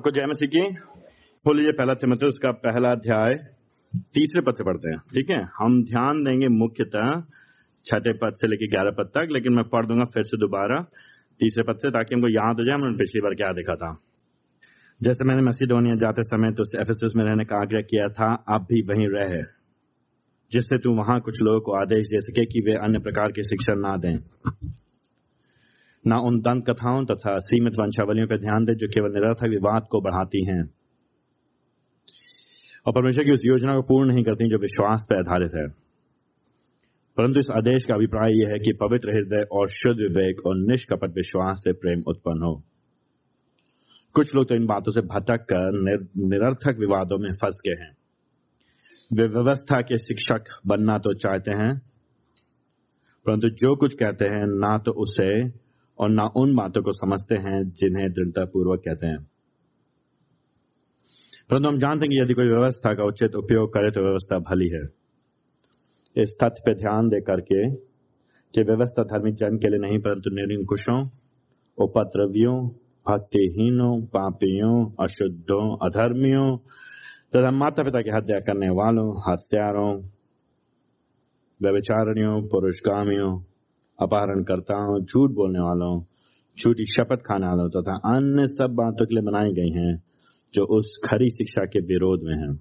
सबको जय मसीह की। खोलिए पहला तिमोथेयुस का पहला अध्याय, तीसरे पद से पढ़ते हैं। ठीक है? हम ध्यान देंगे मुख्यतः छठे पद से लेकर ग्यारह पद तक, लेकिन मैं पढ़ दूँगा फिर से दोबारा तीसरे पद से, ताकि हमको याद हो जाए, हमने पिछली बार क्या देखा था। जैसे मैंने मसीदोनिया जाते समय तो एफएसएस में रहने का आग्रह किया था अब भी वहीं रहे। जिससे तू वहाँ कुछ लोगों को आदेश दे सके कि वे अन्य प्रकार की शिक्षा ना दें। न उन दंत कथाओं तथा सीमित वंशावलियों पर ध्यान दे जो केवल निरर्थक विवाद को बढ़ाती हैं। और परमेश्वर की उस योजना को पूर्ण नहीं करती जो विश्वास पर आधारित है। परंतु इस आदेश का अभिप्राय यह है कि पवित्र हृदय और शुद्ध विवेक और निष्कपट विश्वास से प्रेम उत्पन्न हो। कुछ लोग तो इन बातों से भटक कर निर, निरर्थक विवादों में फंस गए हैं। वे व्यवस्था के शिक्षक बनना तो चाहते हैं परंतु जो कुछ कहते हैं ना तो उसे और ना उन बातों को समझते हैं जिन्हें दृढ़ता पूर्वक कहते हैं। परंतु हम जानते हैं कि यदि कोई व्यवस्था का उचित उपयोग करे तो व्यवस्था भली है। इस तथ्य पे ध्यान दे करके कि व्यवस्था धार्मिक जन के लिए नहीं, परंतु निरंकुशों उपद्रवियों, भक्तिहीनों, पापियों, अशुद्धों, अधर्मियों तथा माता पिता की हत्या करने वालों, हत्यारों व्यविचारणियों पुरुषगामियों अपहरणकर्ताओं, झूठ बोलने वालों, झूठी शपथ खाने वालों तथा अन्य सब बातों के लिए बनाई गई हैं, जो उस खरी शिक्षा के विरोध में है,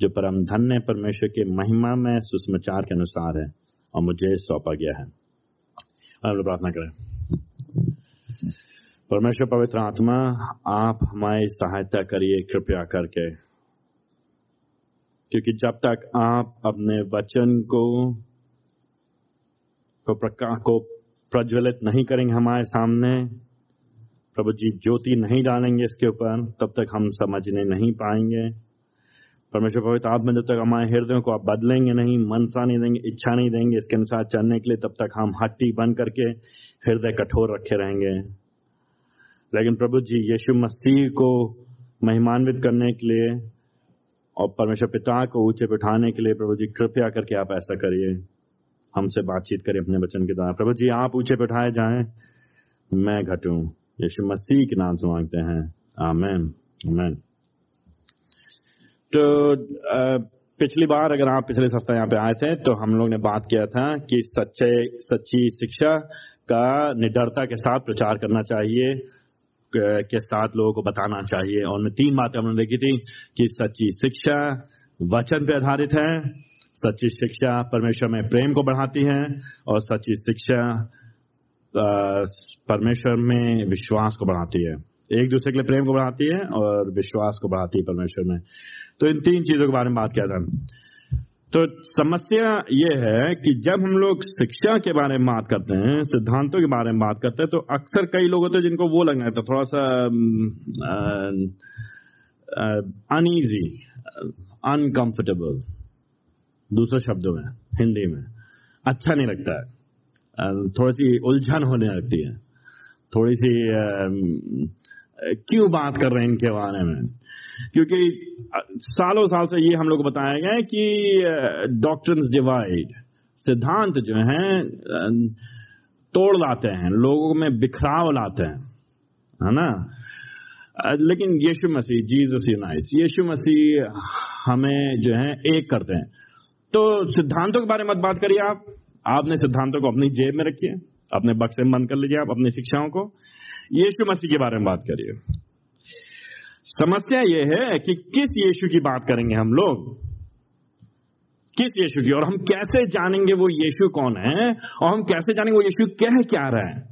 जो परम धन्य परमेश्वर के महिमा में सुषमाचार के अनुसार है और मुझे सौंपा गया है। प्रार्थना करें। परमेश्वर पवित्र आत्मा, आप हमारी सहायता करिए, कृपया करके। क्योंकि जब तक आप अपने वचन को को प्रकाश को प्रज्वलित नहीं करेंगे हमारे सामने। प्रभु जी ज्योति नहीं डालेंगे इसके ऊपर, तब तक हम समझने नहीं पाएँगे। परमेश्वर पवित्र आत्मा जब तक हमारे हृदयों को आप बदलेंगे नहीं, मनसा नहीं देंगे, इच्छा नहीं देंगे, इसके अनुसार चलने के लिए तब तक हम हट्टी बन करके हृदय कठोर रखे रहेंगे। लेकिन प्रभु जी, यीशु मसीह को महिमान्वित करने के लिए और परमेश्वर पिता को ऊँचे पे उठाने के लिए प्रभु जी, कृपया करके आप ऐसा करिए। हमसे बातचीत करें अपने वचन के द्वारा प्रभु जी, आप ऊँचे बैठाए जाए। मैं घटू यीशु मसीह के नाम से मांगते हैं। आमेन। आमेन। तो पिछली बार अगर आप पिछले सप्ताह यहाँ पे आए थे तो हम लोग ने बात किया था कि सच्चे, सच्ची शिक्षा का निडरता के साथ प्रचार करना चाहिए के साथ लोगों को बताना चाहिए। और उनमें तीन बातें हमने देखी थी कि सच्ची शिक्षा वचन पे आधारित है सच्ची शिक्षा परमेश्वर में प्रेम को बढ़ाती है और सच्ची शिक्षा परमेश्वर में विश्वास को बढ़ाती है। एक दूसरे के लिए प्रेम को बढ़ाती है और विश्वास को बढ़ाती है परमेश्वर में। तो इन तीन चीज़ों के बारे में बात किया था तो समस्या ये है कि जब हम लोग शिक्षा के बारे में बात करते हैं, सिद्धांतों के बारे में बात करते हैं तो अक्सर कई लोग होते हैं जिनको वो लगना है तो थोड़ा सा अनईजी अनकंफर्टेबल दूसरे शब्दों में, हिंदी में। अच्छा नहीं लगता है। थोड़ी सी उलझन होने लगती है। थोड़ी सी क्यों बात कर रहे हैं इनके बारे में? क्योंकि सालों साल से ये हम लोग बताया गया कि डॉक्टर डिवाइड सिद्धांत जो है तोड़ लाते हैं, लोगों में बिखराव लाते हैं, है ना? लेकिन यीशु मसीह जीसस यूनाइट यीशु मसीह हमें जो है, एक करते हैं। तो सिद्धांतों के बारे में मत बात करिए आप। आपने सिद्धांतों को अपनी जेब में रखिए अपने बक्से में बंद कर लीजिए आप, अपनी शिक्षाओं को। यीशु मसीह के बारे में बात करिए। समस्या यह है कि किस यीशु की बात करेंगे हम लोग? किस यीशु की? और हम कैसे जानेंगे वो यीशु कौन है? और हम कैसे जानेंगे वो यीशु कह क्या रहा है?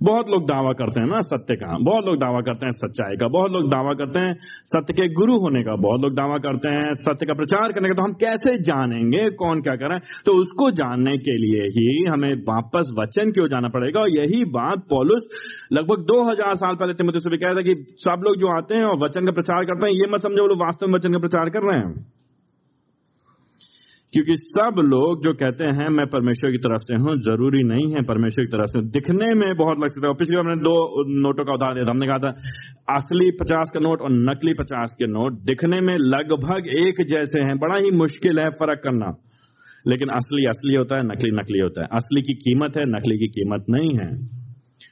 बहुत लोग दावा करते हैं ना सत्य का। बहुत लोग दावा करते हैं सच्चाई का। बहुत लोग दावा करते हैं सत्य के गुरु होने का। बहुत लोग दावा करते हैं सत्य का प्रचार करने का। तो हम कैसे जानेंगे कौन क्या कर रहा तो उसको जानने के लिए ही हमें वापस वचन क्यों जाना पड़ेगा। और यही बात पॉलुस लगभग 2000 साल पहले से भी कहा था कि सब लोग जो आते हैं और वचन का प्रचार करते हैं, ये मत समझो वो लोग वास्तव में वचन का प्रचार कर रहे हैं। क्योंकि सब लोग जो कहते हैं, मैं परमेश्वर की तरफ़ से हूँ, ज़रूरी नहीं है परमेश्वर की तरफ़ से दिखने में बहुत लग सकता है। पिछली बार मैंने दो नोटों का उदाहरण दिया हमने कहा था, असली पचास का नोट और नकली पचास के नोट दिखने में लगभग एक जैसे हैं। बड़ा ही मुश्किल है फ़र्क करना। लेकिन असली असली होता है, नकली नकली होता है। असली की कीमत है, नकली की कीमत नहीं है।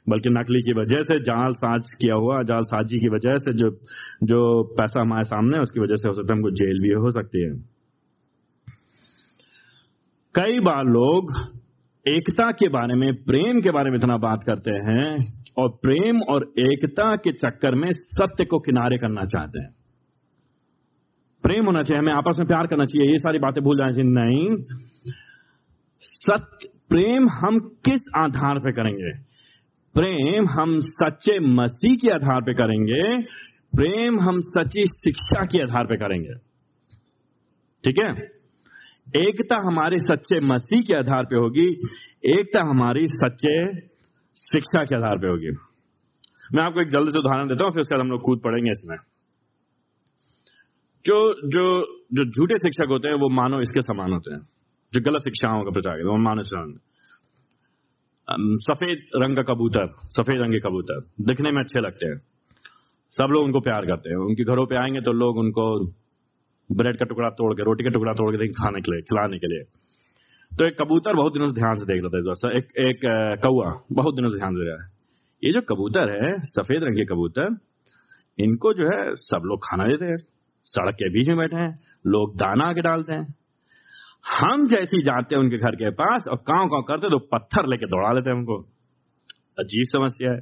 बल्कि नकली की वजह से जाल साज किया हुआ, जाल साजी की वजह से जो जो पैसा हमारे सामने है, उसकी वजह से हो सकता है हमको जेल भी हो सकती है। कई बार लोग एकता के बारे में, प्रेम के बारे में इतना बात करते हैं और प्रेम और एकता के चक्कर में सत्य को किनारे करना चाहते हैं। प्रेम होना चाहिए, हमें आपस में प्यार करना चाहिए, ये सारी बातें भूल जानी चाहिए नहीं। सत्य, प्रेम हम किस आधार पर करेंगे? प्रेम हम सच्चे मसीह के आधार पर करेंगे, प्रेम हम सच्ची शिक्षा के आधार पर करेंगे। ठीक है? एकता हमारे सच्चे मसीह के आधार पे होगी, एकता हमारी सच्चे शिक्षा के आधार पे होगी। मैं आपको एक जल्दी से उदाहरण देता हूँ, फिर उसके बाद हम लोग कूद पड़ेंगे इसमें। जो जो जो झूठे शिक्षक होते हैं, वो मानो इसके समान होते हैं। जो गलत शिक्षाओं का प्रचार वो मानो समान सफ़ेद रंग का कबूतर, सफ़ेद रंग के कबूतर, दिखने में अच्छे लगते हैं। सब लोग उनको प्यार करते हैं। उनके घरों पे आएँगे तो लोग उनको ब्रेड का टुकड़ा तोड़ के, रोटी का टुकड़ा तोड़ के देंगे खाने के लिए, खिलाने के लिए। तो एक कबूतर बहुत दिनों से ध्यान से देख रहा था एक एक कौआ बहुत दिनों से ध्यान से रहा है। ये जो कबूतर है, सफ़ेद रंग के कबूतर, इनको जो है, सब लोग खाना देते हैं। सड़क के बीच में बैठे हैं, लोग दाना आके डालते हैं। हम जैसी जाते हैं उनके घर के पास और काव काव करते तो पत्थर लेके दौड़ा लेते हैं उनको। अजीब समस्या है।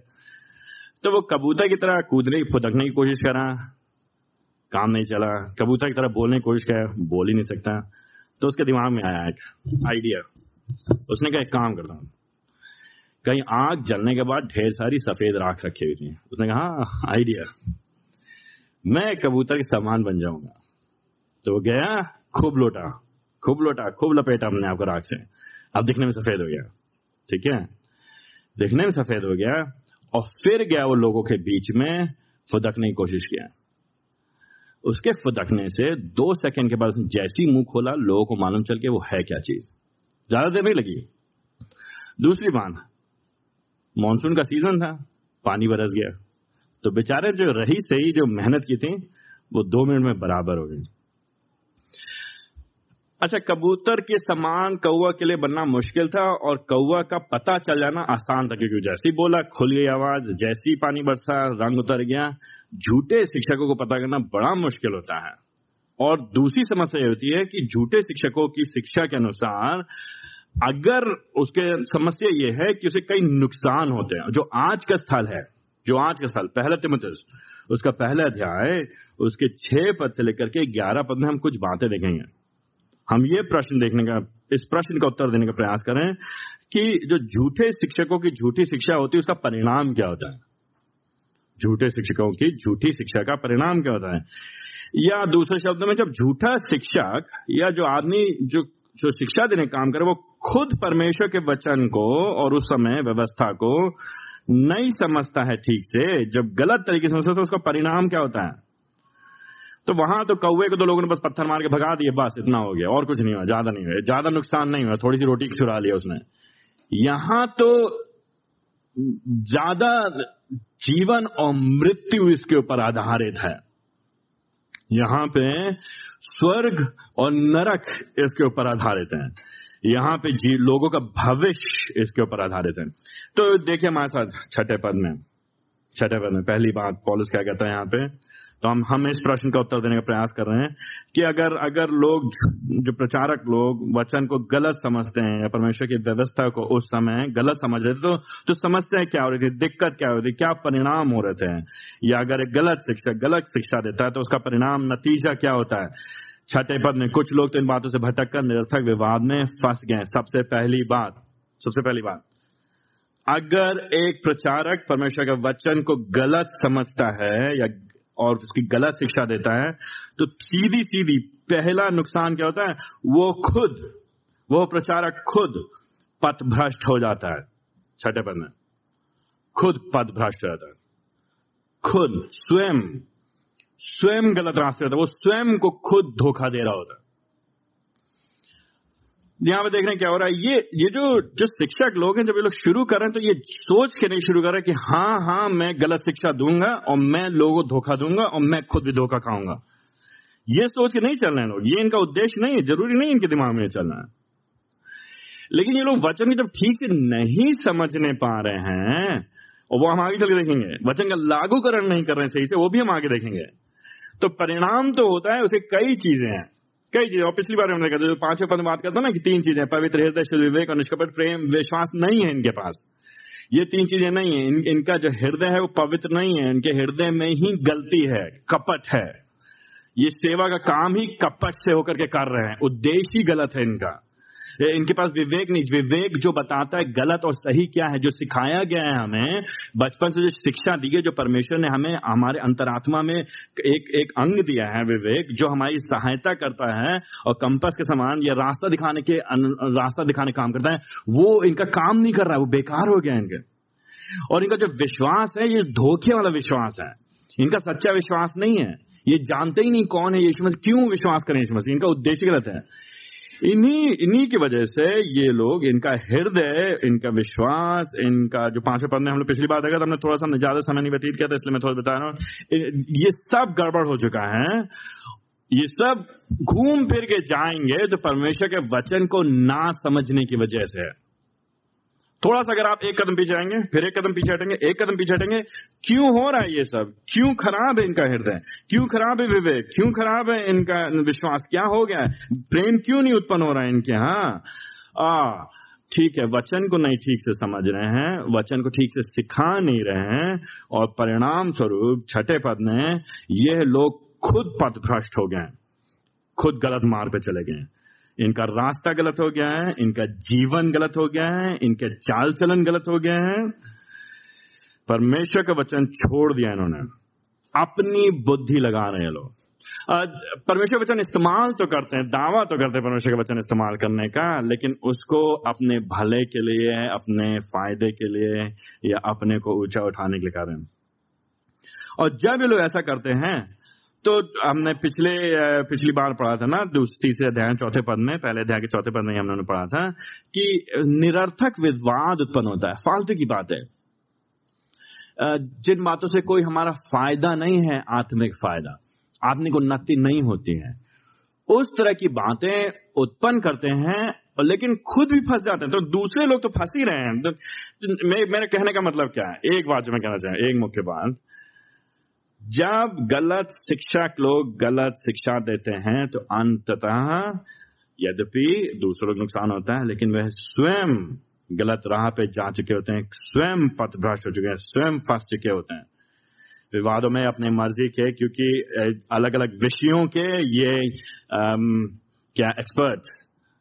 तो वो कबूतर की तरह कूदने की, फुदकने की कोशिश करा काम नहीं चला। कबूतर की तरह बोलने की कोशिश किया, बोल ही नहीं सकता। तो उसके दिमाग में आया एक आइडिया उसने कहा, एक काम करता हूँ। कहीं आग जलने के बाद ढेर सारी सफ़ेद राख रखी हुई थी। उसने कहा हाँ आइडिया मैं कबूतर के सामान बन जाऊँगा। तो गया, खूब लोटा खूब लोटा, खूब लपेटा हमने आपको राख से। अब दिखने में सफ़ेद हो गया। ठीक है? दिखने में सफ़ेद हो गया और फिर गया वो लोगों के बीच में फुदकने की कोशिश किया। उसके फुदकने से दो सेकंड के बाद जैसी मुँह खोला, लोगों को मालूम चल के वो है क्या चीज़। ज़्यादा देर नहीं लगी। दूसरी बात मानसून का सीज़न था, पानी बरस गया। तो बेचारे जो रही सही, जो मेहनत की थी, वो दो मिनट में बराबर हो गई। अच्छा कबूतर के समान कौआ के लिए बनना मुश्किल था और कौआ का पता चल जाना आसान था, क्योंकि जैसी बोला, खुल गई आवाज़, जैसी पानी बरसा, रंग उतर गया झूठे शिक्षकों को पता करना बड़ा मुश्किल होता है। और दूसरी समस्या ये होती है कि झूठे शिक्षकों की शिक्षा के अनुसार अगर उसके समस्या ये है कि उसे कई नुकसान होते हैं। जो आज का स्थल है, जो आज का स्थल, पहला तिमुतस, उसका पहला अध्याय, उसके छह पद से लेकर के ग्यारह पद में हम कुछ बातें देखेंगे। हम ये प्रश्न देखने का, इस प्रश्न का उत्तर देने का प्रयास करें कि जो झूठे शिक्षकों की झूठी शिक्षा होती है, उसका परिणाम क्या होता है? झूठे शिक्षकों की झूठी शिक्षा का परिणाम क्या होता है? या दूसरे शब्दों में, जब झूठा शिक्षक या जो आदमी जो जो शिक्षा देने काम करे, वो खुद परमेश्वर के वचन को और उस समय व्यवस्था को नहीं समझता है ठीक से, जब गलत तरीके से समझता तो उसका परिणाम क्या होता है? तो वहाँ तो कौए को तो लोगों ने बस पत्थर मार के भगा दिए, बस इतना हो गया, और कुछ नहीं हुआ, ज़्यादा नहीं हुआ, ज़्यादा नुकसान नहीं हुआ, थोड़ी सी रोटी चुरा लिया उसने। यहाँ तो ज़्यादा जीवन और मृत्यु इसके ऊपर आधारित है। यहाँ पे स्वर्ग और नरक इसके ऊपर आधारित है। यहाँ पे जी, लोगों का भविष्य इसके ऊपर आधारित है। तो देखिए हमारे साथ छठे पद में, छठे पद में पहली बात पॉलिस क्या कहता है यहाँ पे? तो हम हम इस प्रश्न का उत्तर देने का प्रयास कर रहे हैं कि अगर अगर लोग, जो प्रचारक लोग वचन को गलत समझते हैं या परमेश्वर की व्यवस्था को उस समय गलत समझ रहे थे तो तो समस्या क्या हो रही थी, दिक्कत क्या हो रही थी, क्या परिणाम हो रहे थे? या अगर एक गलत शिक्षक गलत शिक्षा देता है तो उसका परिणाम, नतीजा क्या होता है? छठे पद में कुछ लोग तो इन बातों से भटक कर निरर्थक विवाद में फंस गए सबसे पहली बात, सबसे पहली बात, अगर एक प्रचारक परमेश्वर के वचन को गलत समझता है या और उसकी गलत शिक्षा देता है तो सीधी सीधी पहला नुकसान क्या होता है? वो खुद, वो प्रचारक खुद पथ भ्रष्ट हो जाता है, छठे पद में खुद पथ भ्रष्ट हो जाता है। खुद, स्वयं स्वयं गलत रास्ते होता है। वो स्वयं को खुद धोखा दे रहा होता है। यहाँ पे देख रहे हैं क्या हो रहा है? ये ये जो जो शिक्षक लोग हैं, जब ये लोग शुरू कर रहे हैं तो ये सोच के नहीं शुरू कर रहे कि हाँ हाँ मैं गलत शिक्षा दूँगा और मैं लोगों को धोखा दूँगा और मैं खुद भी धोखा खाऊँगा। ये सोच के नहीं चल रहे हैं लोग। ये इनका उद्देश्य नहीं है, ज़रूरी नहीं इनके दिमाग में चलना है। लेकिन ये लोग वचन जब ठीक से नहीं समझने पा रहे हैं, और वो हम आगे चल के देखेंगे। वचन का लागूकरण नहीं कर रहे हैं सही से, वो भी हम आगे देखेंगे। तो परिणाम तो होता है, उसे कई चीज़ें हैं। कई चीज़ें और पिछली बार हमने कहा जो पाँचवें पद में बात करता ना कि तीन चीज़ें पवित्र हृदय शुद्ध विवेक और निष्कपट प्रेम विश्वास नहीं है इनके पास। ये तीन चीज़ें नहीं है। इन, इनका जो हृदय है वो पवित्र नहीं है इनके हृदय में ही गलती है कपट है। ये सेवा का काम ही कपट से होकर के कर रहे हैं। उद्देश्य ही गलत है इनका। इनके पास विवेक नहीं। विवेक जो बताता है गलत और सही क्या है, जो सिखाया गया है हमें, बचपन से जो शिक्षा दी है जो परमेश्वर ने हमें, हमारे अंतरात्मा में एक एक अंग दिया है विवेक, जो हमारी सहायता करता है और कंपस के समान या रास्ता दिखाने के रास्ता दिखाने काम करता है, वो इनका काम नहीं कर रहा है, वो बेकार हो गया इनके। और इनका जो विश्वास है, ये धोखे वाला विश्वास है। इनका सच्चा विश्वास नहीं है। ये जानते ही नहीं कौन है यीशु मसीह, क्यों विश्वास करें यीशु मसीह? इनका उद्देश्य गलत है। इन्हीं इन्हीं की वजह से ये लोग, इनका हृदय, इनका विश्वास, इनका जो पाँचवें पद में हम लोग पिछली बार देखा था, हमने थोड़ा सा ज़्यादा समय नहीं व्यतीत किया था, इसलिए मैं थोड़ा बता रहा हूँ ये सब गड़बड़ हो चुका है। ये सब घूम फिर के जाएँगे तो परमेश्वर के वचन को ना समझने की वजह से। है थोड़ा सा अगर आप एक कदम पीछे आएँगे, फिर एक कदम पीछे हटेंगे, एक कदम पीछे हटेंगे, क्यों हो रहा है ये सब? क्यों खराब है इनका हृदय? क्यों खराब है विवेक? क्यों खराब है इनका विश्वास? क्या हो गया? है प्रेम क्यों नहीं उत्पन्न हो रहा है इनके हाँ? आ, ठीक है, वचन को नहीं ठीक से समझ रहे हैं, वचन को ठीक से सिखा नहीं रहे हैं, और परिणाम स्वरूप छठे पद में यह लोग खुद पथ भ्रष्ट हो गए खुद गलत मार्ग पे चले गए इनका रास्ता गलत हो गया है, इनका जीवन गलत हो गया है, इनके चाल चलन गलत हो गए हैं। परमेश्वर का वचन छोड़ दिया इन्होंने। अपनी बुद्धि लगा रहे हैं लोग। परमेश्वर वचन इस्तेमाल तो करते हैं, दावा तो करते हैं परमेश्वर का वचन इस्तेमाल करने का, लेकिन उसको अपने भले के लिए, अपने फ़ायदे के लिए या अपने को ऊँचा उठाने के लिए कर रहे हैं। और जब ये लोग ऐसा करते हैं तो हमने पिछले पिछली बार पढ़ा था ना तीसरे अध्याय, चौथे पद में, पहले अध्याय के चौथे पद में हमने पढ़ा था कि निरर्थक विवाद उत्पन्न होता है। फालतू की बात है। जिन बातों से कोई हमारा फ़ायदा नहीं है, आत्मिक फ़ायदा। आत्मिक उन्नति नहीं होती है। उस तरह की बातें उत्पन्न करते हैं, लेकिन खुद भी फंस जाते हैं। तो दूसरे लोग तो फंस ही रहे हैं। तो मेरे कहने का मतलब क्या है? एक बात जो मैं कहना चाहूँ, एक मुख्य बात। जब गलत शिक्षक लोग गलत शिक्षा देते हैं तो अंततः यद्यपि दूसरों को नुकसान होता है लेकिन वह स्वयं गलत राह पे जा चुके होते हैं स्वयं पथ भ्रष्ट हो चुके हैं स्वयं फंस चुके होते हैं। विवादों में अपनी मर्ज़ी के क्योंकि अलग अलग विषयों के ये आम, क्या एक्सपर्ट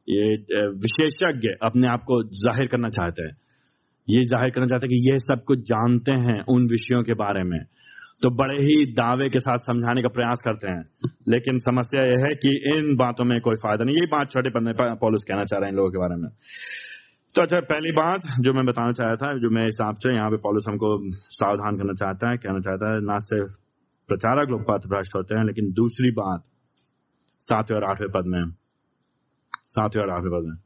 ये विशेषज्ञ अपने आप को ज़ाहिर करना चाहते हैं। ये ज़ाहिर करना चाहते हैं कि ये सब कुछ जानते हैं उन विषयों के बारे में। तो बड़े ही दावे के साथ समझाने का प्रयास करते हैं। लेकिन समस्या यह है कि इन बातों में कोई फ़ायदा नहीं। यही बात छोटे पन्ने पर पॉलिस कहना चाह रहे हैं इन लोगों के बारे में। तो अच्छा पहली बात जो मैं बताना चाहा था, जो मेरे हिसाब से यहाँ पे पॉलिस हमको सावधान करना चाहता है, कहना चाहता है, ना सिर्फ़ प्रचारक लोग पथ भ्रष्ट होते हैं, लेकिन दूसरी बात, सातवें और आठवें पद में, सातवें और आठवें पद में।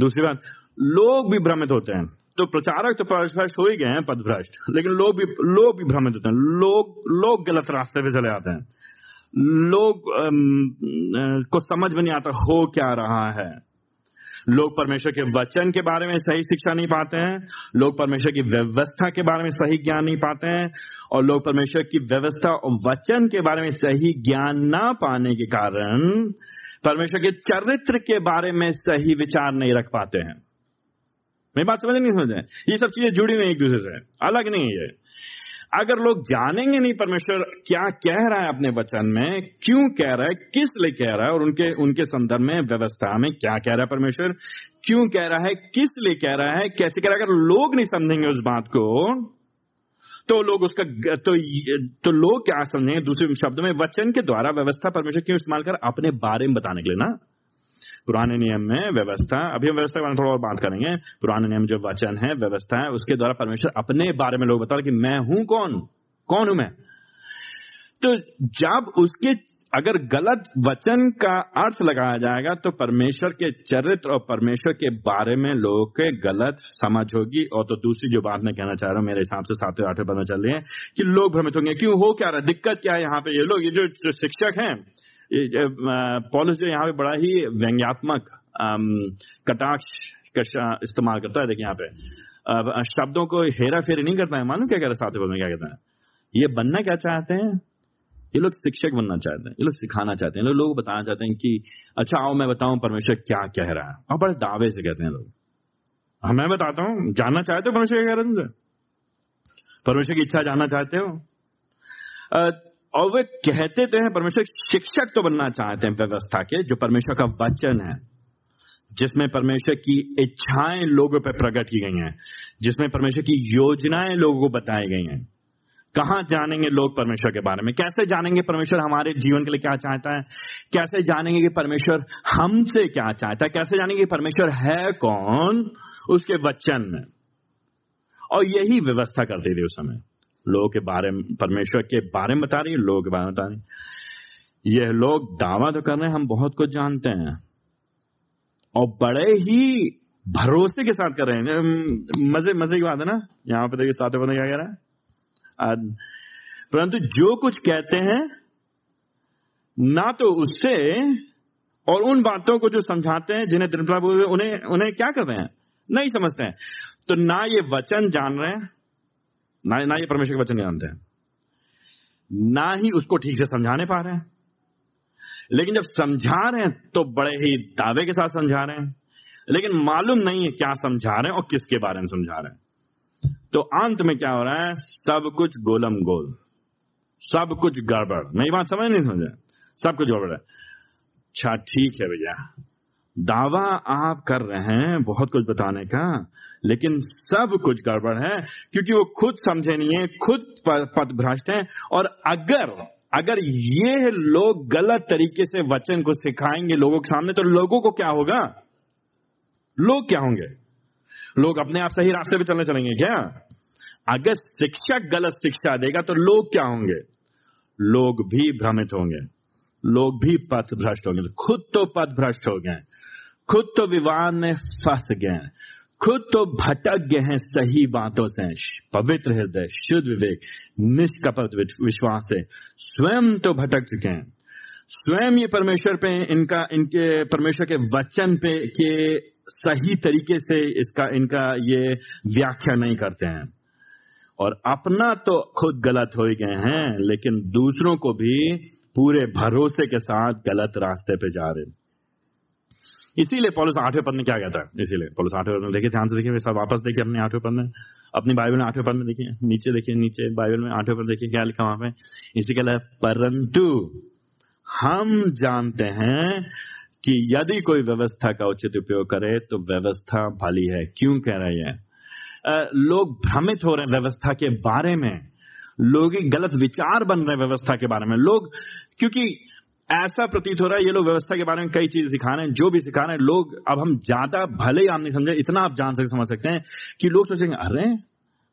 दूसरी बात, लोग भी भ्रमित होते हैं। तो प्रचारक तो भ्रष्ट हो ही गए हैं पदभ्रष्ट लेकिन लोग भी लोग भी भ्रमित होते हैं। लोग लोग गलत रास्ते पे चले आते हैं। लोग को समझ में नहीं आता हो क्या रहा है। लोग परमेश्वर के वचन के बारे में सही शिक्षा नहीं पाते हैं। लोग परमेश्वर की व्यवस्था के बारे में सही ज्ञान नहीं पाते हैं। और लोग परमेश्वर की व्यवस्था और वचन के बारे में सही ज्ञान ना पाने के कारण परमेश्वर के चरित्र के बारे में सही विचार नहीं रख पाते हैं। मेरी बात समझ नहीं समझ? ये सब चीज़ें जुड़ी हुई एक दूसरे से। अलग नहीं है अगर लोग जानेंगे नहीं परमेश्वर क्या कह रहा है अपने वचन में, क्यों कह रहा है, किस लिए कह रहा है, और उनके उनके संदर्भ में, व्यवस्था में क्या कह रहा है परमेश्वर, क्यों कह रहा है, किस लिए कह रहा है, कैसे कह रहा है, अगर लोग नहीं समझेंगे उस बात को तो लोग उसका तो तो लोग क्या समझेंगे दूसरे शब्द में, वचन के द्वारा व्यवस्था परमेश्वर क्यों इस्तेमाल कर अपने बारे में बताने के लिए ना। पुराने नियम में व्यवस्था अभी हम व्यवस्था के बारे में थोड़ा और बात करेंगे। पुराने नियम जो वचन है व्यवस्था है उसके द्वारा परमेश्वर अपने बारे में लोग बता कि मैं हूँ कौन? कौन हूँ मैं? तो जब उसके अगर गलत वचन का अर्थ लगाया जाएगा तो परमेश्वर के चरित्र और परमेश्वर के बारे में लोगों के गलत समझ होगी। और तो दूसरी जो बात मैं कहना चाह रहा हूँ मेरे हिसाब से सातवें आठवें में चल रही है कि लोग भ्रमित होंगे। क्यों? हो क्या रहा? दिक्कत क्या है यहाँ पे? ये लोग ये जो, जो शिक्षक हैं पॉलिस जो यहाँ पे बड़ा ही व्यंग्यात्मक कटाक्ष का इस्तेमाल करता है, देखिए यहाँ पे। शब्दों को हेरा फेरी नहीं करता है, मालूम क्या कह रहे साथ में क्या कहता है? ये बनना क्या चाहते हैं? ये लोग शिक्षक बनना चाहते हैं, ये लोग सिखाना चाहते हैं लोग बताना चाहते हैं कि अच्छा आओ मैं बताऊँ परमेश्वर क्या कह रहा है? और बड़े दावे से कहते हैं लोग। हाँ मैं बताता हूँ, जानना चाहते हो परमेश्वर क्या कह रहे परमेश्वर की इच्छा जानना चाहते हो? और वे कहते तो हैं, परमेश्वर शिक्षक तो बनना चाहते हैं व्यवस्था के, जो परमेश्वर का वचन है, जिसमें परमेश्वर की इच्छाएँ लोगों पर प्रकट की गई हैं, जिसमें परमेश्वर की योजनाएँ लोगों को बताई गई हैं। कहाँ जानेंगे लोग परमेश्वर के बारे में? कैसे जानेंगे परमेश्वर हमारे जीवन के लिए क्या चाहता है? कैसे जानेंगे कि परमेश्वर हमसे क्या चाहता है? कैसे जानेंगे परमेश्वर है कौन? उसके वचन में। और यही व्यवस्था करती थी उस समय। लोगों के बारे में, परमेश्वर के बारे में बता रही है, लोगों के बारे में बता रही यह लोग दावा तो कर रहे हैं, हम बहुत कुछ जानते हैं। और बड़े ही भरोसे के साथ कर रहे हैं। मज़े मज़े की बात है ना? यहाँ पर देखिए बंदा क्या कह रहा है? परंतु जो कुछ कहते हैं, ना तो उससे और उन बातों को जो समझाते हैं, जिन्हें दृढ़ता उन्हें उन्हें क्या करते हैं? नहीं समझते हैं। तो ना ये वचन जान रहे हैं ना ना ये परमेश्वर के वचन जानते हैं। ना ही उसको ठीक से समझाने पा रहे हैं। लेकिन जब समझा रहे हैं तो बड़े ही दावे के साथ समझा रहे हैं। लेकिन मालूम नहीं है क्या समझा रहे हैं और किसके बारे में समझा रहे हैं। तो अंत में क्या हो रहा है? सब कुछ गोलम गोल। सब कुछ गड़बड़। मेरी बात समझ नहीं समझे। सब कुछ गड़बड़ है। अच्छा ठीक है भैया। दावा आप कर रहे हैं, बहुत कुछ बताने का, लेकिन सब कुछ गड़बड़ है, क्योंकि वो खुद समझे नहीं है, खुद पद भ्रष्ट है, और अगर अगर ये लोग गलत तरीके से वचन को सिखाएँगे लोगों के सामने तो लोगों को क्या होगा? लोग क्या होंगे? लोग अपने आप सही रास्ते पे चलने चलेंगे क्या? अगर शिक्षक गलत शिक्षा देगा तो लोग क्या होंगे? लोग भी भ्रमित होंगे, लोग भी पथ भ्रष्ट होंगे, खुद तो पथ भ्रष्ट हो गए खुद तो विवाद में फंस गए खुद तो भटक गए हैं सही बातों से। पवित्र हृदय, शुद्ध विवेक, निष्कपट विश्वास से स्वयं तो भटक चुके हैं। स्वयं ये परमेश्वर पे, इनका इनके परमेश्वर के वचन पे के सही तरीके से इसका इनका ये व्याख्या नहीं करते हैं। और अपना तो खुद गलत हो गए हैं, लेकिन दूसरों को भी पूरे भरोसे के साथ गलत रास्ते पे जा रहे इसीलिए पॉलिस आठवें पद में क्या कहता है? इसीलिए पॉलिस आठवें पद में देखिए ध्यान से देखिए सब वापस देखिए अपने आठवें पद में अपनी बाइबल में आठवें पद में देखिए, नीचे देखिए, नीचे बाइबल में आठवें पद देखिए, क्या लिखा वहाँ पे इसी के लिए, परंतु हम जानते हैं कि यदि कोई व्यवस्था का उचित उपयोग करे तो व्यवस्था भली है। क्यों कह रहे हैं लोग भ्रमित हो रहे हैं व्यवस्था के बारे में। लोग गलत विचार बन रहे हैं व्यवस्था के बारे में। लोग, क्योंकि ऐसा प्रतीत हो रहा है, ये लोग व्यवस्था के बारे में कई चीज़ सिखा रहे हैं, जो भी सिखा रहे हैं, लोग अब हम ज़्यादा भले ही आप नहीं समझे, इतना आप जान सकते समझ सकते हैं कि लोग सोचेंगे, अरे,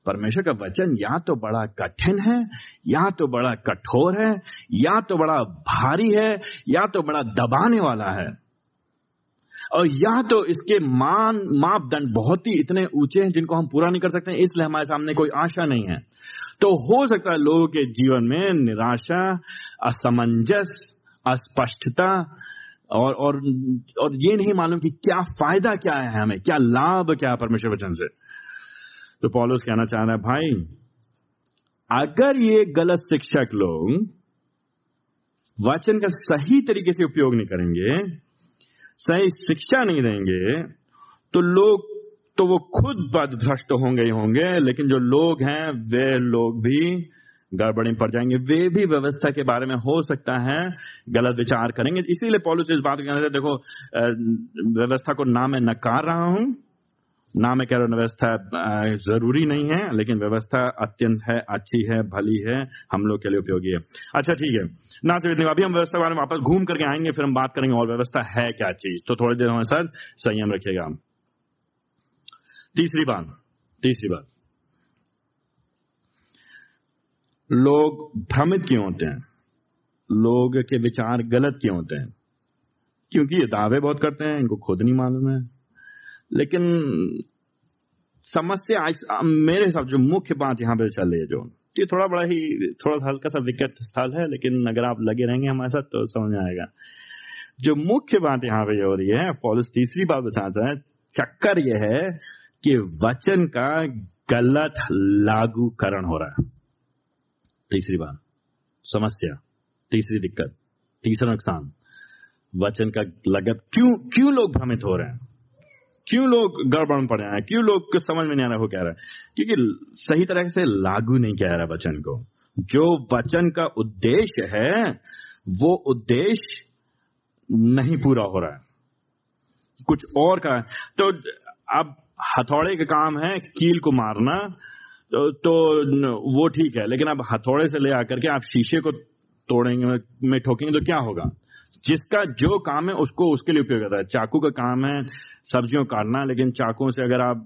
परमेश्वर का वचन या तो बड़ा कठिन है, या तो बड़ा कठोर है, या तो बड़ा भारी है, या तो बड़ा दबाने वाला है। और या तो इसके मान, मापदंड बहुत ही इतने ऊँचे हैं जिनको हम पूरा नहीं कर सकते, इसलिए हमारे सामने कोई आशा नहीं है। तो हो सकता है लोगों के जीवन में निराशा, असमंजस अस्पष्टता और और और ये नहीं मालूम कि क्या फ़ायदा क्या है हमें, क्या लाभ क्या परमेश्वर वचन से। तो पॉलोस कहना चाह रहा है, भाई, अगर ये गलत शिक्षक लोग वचन का सही तरीके से उपयोग नहीं करेंगे, सही शिक्षा नहीं देंगे तो लोग तो वो खुद बद भ्रष्ट होंगे ही होंगे, लेकिन जो लोग हैं, वे लोग भी गड़बड़ी पड़ जाएँगे। वे भी व्यवस्था के बारे में हो सकता है, गलत विचार करेंगे। इसीलिए पॉलिस इस बात कहना देखो व्यवस्था को ना मैं नकार रहा हूँ, ना मैं कह रहा हूँ व्यवस्था ज़रूरी नहीं है, लेकिन व्यवस्था अत्यंत है, अच्छी है, भली है, हम लोग के लिए उपयोगी है। अच्छा ठीक है। ना सिर्फ़ अभी हम व्यवस्था के बारे में वापस घूम करके आएँगे, फिर हम बात करेंगे, और व्यवस्था है क्या चीज़? तो थोड़ी देर हमारे साथ संयम रखिएगा। तीसरी बात तीसरी बात। लोग भ्रमित क्यों होते हैं? लोग के विचार गलत क्यों होते हैं? क्योंकि ये दावे बहुत करते हैं, इनको खुद नहीं मालूम है। लेकिन समस्या आज मेरे हिसाब जो मुख्य बात यहाँ पे चल रही है, जो ये थोड़ा बड़ा ही, थोड़ा सा हल्का सा विकट स्थल है, लेकिन अगर आप लगे रहेंगे हमारे साथ तो समझ आएगा। जो मुख्य बात यहाँ पे हो रही है, पॉलिस तीसरी बात बताता है, चक्कर यह है कि वचन का गलत लागूकरण हो रहा है। तीसरी बात समस्या, तीसरी दिक्कत, तीसरा नुकसान। वचन का लगत क्यों क्यों लोग भ्रमित हो रहे हैं? क्यों लोग गड़बड़ पड़ रहे हैं? क्यों लोग कुछ समझ में नहीं आ रहा हो कह रहा है? क्योंकि सही तरह से लागू नहीं किया रहा वचन को। जो वचन का उद्देश्य है, वो उद्देश्य नहीं पूरा हो रहा है। कुछ और का तो अब हथौड़े का काम है, कील को मारना तो, तो वो ठीक है लेकिन अब हथौड़े से ले आकर के आप शीशे को तोड़ेंगे में ठोकेंगे तो क्या होगा? जिसका जो काम है उसको उसके लिए उपयोग होता है। चाकू का काम है सब्जियों काटना लेकिन चाकू से अगर आप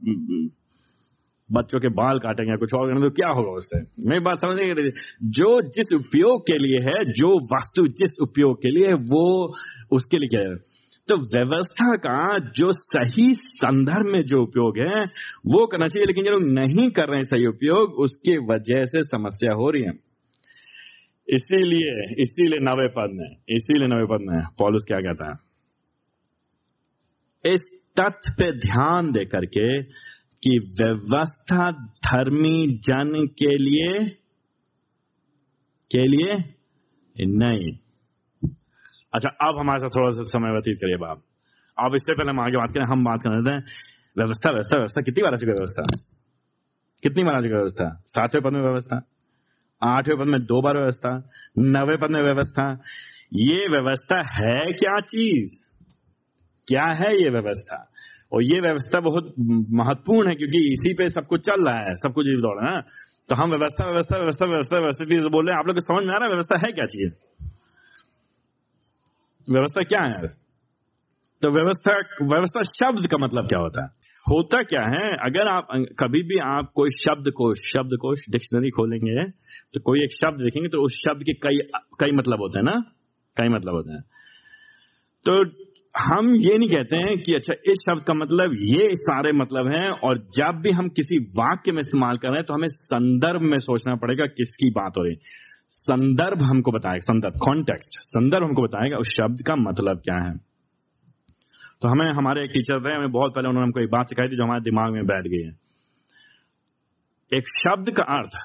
बच्चों के बाल काटेंगे कुछ और करेंगे तो क्या होगा उससे? मेरी बात समझ नहीं जो जिस उपयोग के लिए है जो वस्तु जिस उपयोग के लिए है वो उसके लिए क्या है? तो व्यवस्था का जो सही संदर्भ में जो उपयोग है, वो करना चाहिए। लेकिन जो लोग नहीं कर रहे हैं सही उपयोग, उसके वजह से समस्या हो रही है। इसीलिए इसीलिए नवे पद में, इसीलिए नवे पद में पॉलुस क्या कहता है? इस तथ्य पे ध्यान दे करके कि व्यवस्था धर्मी जन के लिए के लिए नहीं। अच्छा अब हमारे साथ थोड़ा सा समय व्यतीत करिए बाप। अब इससे पहले हम आगे बात करें, हम बात करते हैं। व्यवस्था व्यवस्था व्यवस्था, कितनी बार आ चुकी व्यवस्था? कितनी बार आ चुकी व्यवस्था? सातवें पद में व्यवस्था, आठवें पद में दो बार व्यवस्था, नवे पद में व्यवस्था। ये व्यवस्था है क्या चीज़? क्या है ये व्यवस्था? और ये व्यवस्था बहुत महत्वपूर्ण है, क्योंकि इसी पे सब कुछ चल रहा है, सब कुछ दौड़ रहा है। तो हम व्यवस्था व्यवस्था व्यवस्था व्यवस्था व्यवस्था बोल रहे हैं, आप लोग समझ में आ रहा है व्यवस्था है क्या चीज़? व्यवस्था क्या है? तो व्यवस्था व्यवस्था शब्द का मतलब क्या होता है? होता क्या है? अगर आप, कभी भी आप कोई शब्द को शब्द को डिक्शनरी खोलेंगे तो कोई एक शब्द देखेंगे तो उस शब्द के कई कई मतलब होते हैं ना? कई मतलब होते हैं। तो हम ये नहीं कहते हैं कि अच्छा इस शब्द का मतलब ये सारे मतलब हैं, और जब भी हम किसी वाक्य में इस्तेमाल कर रहे हैं तो हमें संदर्भ में सोचना पड़ेगा किसकी बात हो रही संदर्भ हमको बताएगा संदर्भ कॉन्टेक्स्ट संदर्भ हमको बताएगा उस शब्द का मतलब क्या है तो हमें हमारे एक टीचर थे हमें बहुत पहले उन्होंने हमको एक बात सिखाई थी जो हमारे दिमाग में बैठ गई है एक शब्द का अर्थ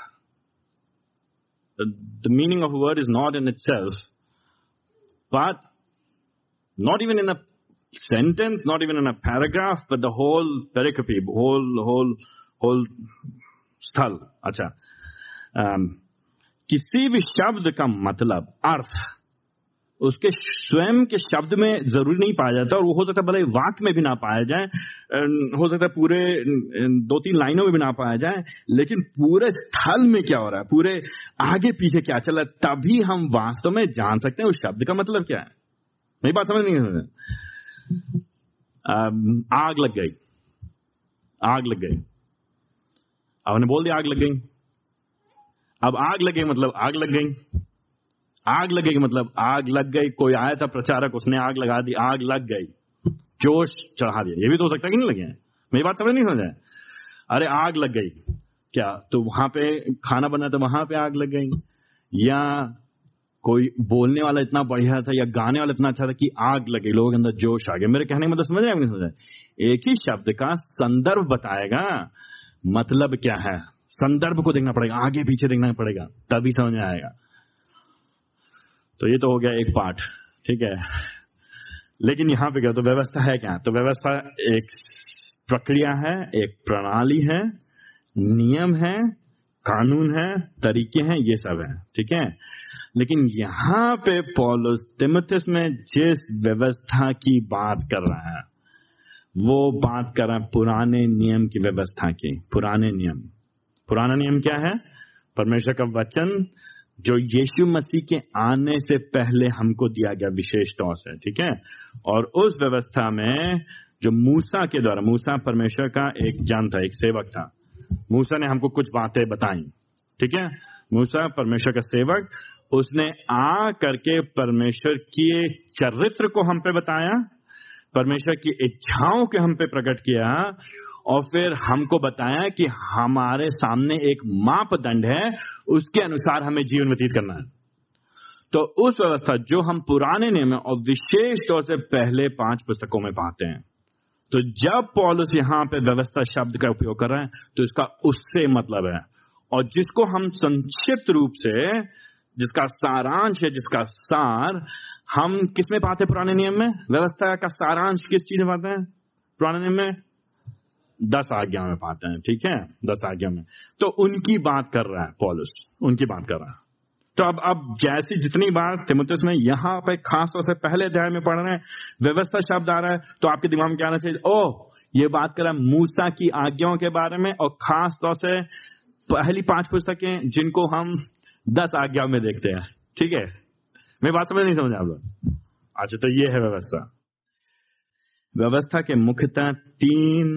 the meaning of word is not in itself but not even in a sentence, not even in a paragraph, but the whole pericope, whole, whole, whole स्थल अच्छा um, किसी भी शब्द का मतलब अर्थ, उसके स्वयं के शब्द में ज़रूरी नहीं पाया जाता, और वो हो सकता है भले वाक्य में भी ना पाया जाए हो सकता है पूरे दो तीन लाइनों में भी ना पाया जाए, लेकिन पूरे स्थल में क्या हो रहा है, पूरे आगे पीछे क्या चल रहा है, तभी हम वास्तव में जान सकते हैं उस शब्द का मतलब क्या है। मेरी बात समझ नहीं आग लग गई, आग लग गई। आपने बोल दिया आग लग गई। अब आग लगे मतलब आग लग गई। आग लगेगी मतलब आग लग गई। कोई आया था प्रचारक, उसने आग लगा दी, आग लग गई। जोश चढ़ा दिया। ये भी तो हो सकता है कि नहीं लगे मेरी बात समझ नहीं समझ अरे आग लग गई। क्या? तो वहाँ पे खाना बना था वहाँ पे आग लग गई। या कोई बोलने वाला इतना बढ़िया था, या गाने वाला इतना अच्छा था कि आग लग लोगों के अंदर जोश आ गया। मेरे कहने मतलब समझ रहे नहीं समझ एक ही शब्द का संदर्भ बताएगा। मतलब क्या है? संदर्भ को देखना पड़ेगा, आगे पीछे देखना पड़ेगा, तभी समझ में आएगा। तो ये तो हो गया एक पार्ट ठीक है। लेकिन यहाँ पे क्या तो व्यवस्था है क्या? तो व्यवस्था एक प्रक्रिया है, एक प्रणाली है, नियम है, कानून है, तरीके हैं, ये सब है, ठीक है। लेकिन यहाँ पे पॉलोस तिमथिस में जिस व्यवस्था की बात कर रहा है, वो बात कर रहा है पुराने नियम की व्यवस्था की, पुराने नियम। पुराना नियम क्या है? परमेश्वर का वचन जो यीशु मसीह के आने से पहले हमको दिया गया विशेष तौर से ठीक है? और उस व्यवस्था में जो मूसा के द्वारा, मूसा परमेश्वर का एक जन था, एक सेवक था, मूसा ने हमको कुछ बातें बताई, ठीक है? मूसा परमेश्वर का सेवक, उसने आ करके परमेश्वर के चरित्र को हम पे बताया, परमेश्वर की इच्छाओं के हम पे प्रकट किया और फिर हमको बताया कि हमारे सामने एक मापदंड है, उसके अनुसार हमें जीवन व्यतीत करना है। तो उस व्यवस्था जो हम पुराने नियम और विशेष तौर से पहले पाँच पुस्तकों में पाते हैं। तो जब पॉलिस यहाँ पे व्यवस्था शब्द का उपयोग कर रहे हैं तो इसका उससे मतलब है। और जिसको हम संक्षिप्त रूप से, जिसका सारांश है, जिसका सार, हम किसमें पाते पुराने नियम में? व्यवस्था का सारांश किस चीज़ में पाते हैं? पुराने नियम में? दस आज्ञा में पाते हैं, ठीक है? दस आज्ञा में। तो उनकी बात कर रहा है, पॉलिस, उनकी बात कर रहा है। तो अब अब जैसी जितनी बार तिमुतिस में यहाँ पे खास तौर से पहले अध्याय में पढ़ रहे हैं, व्यवस्था शब्द आ रहा है तो आपके दिमाग में क्या आना चाहिए? ओ ये बात कर रहा है मूसा की आज्ञाओं के बारे में और खास तौर से पहली पाँच पुस्तकें जिनको हम दस आज्ञा में देखते हैं, ठीक है? मैं बात समझ नहीं समझ आप लोग। अच्छा तो ये है व्यवस्था। व्यवस्था के मुख्यतः तीन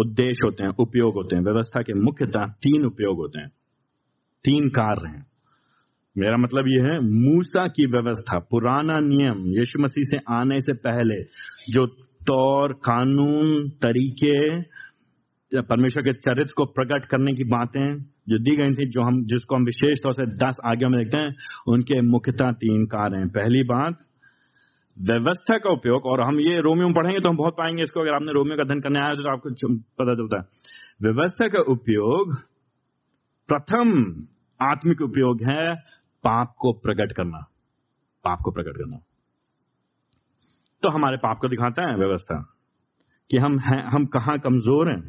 उद्देश्य होते हैं, उपयोग होते हैं, व्यवस्था के मुख्यतः तीन उपयोग होते हैं, तीन कार्य हैं। मेरा मतलब यह है, मूसा की व्यवस्था, पुराना नियम, यीशु मसीह से आने से पहले जो तौर, कानून, तरीके परमेश्वर के चरित्र को प्रकट करने की बातें, जो दी गई थी, जो हम, जिसको हम विशेष तौर से दस आगे में देखते हैं, उनके मुख्यतः तीन कार्य हैं। पहली बात व्यवस्था का उपयोग, और हम ये रोमियो में पढ़ेंगे तो हम बहुत पाएँगे इसको, अगर आपने रोमियो का अध्ययन करने आया तो आपको पता चलता है। व्यवस्था का उपयोग, प्रथम आत्मिक उपयोग है पाप को प्रकट करना। पाप को प्रकट करना। तो हमारे पाप को दिखाता है व्यवस्था कि हम हैं, हम कहाँ कमज़ोर हैं?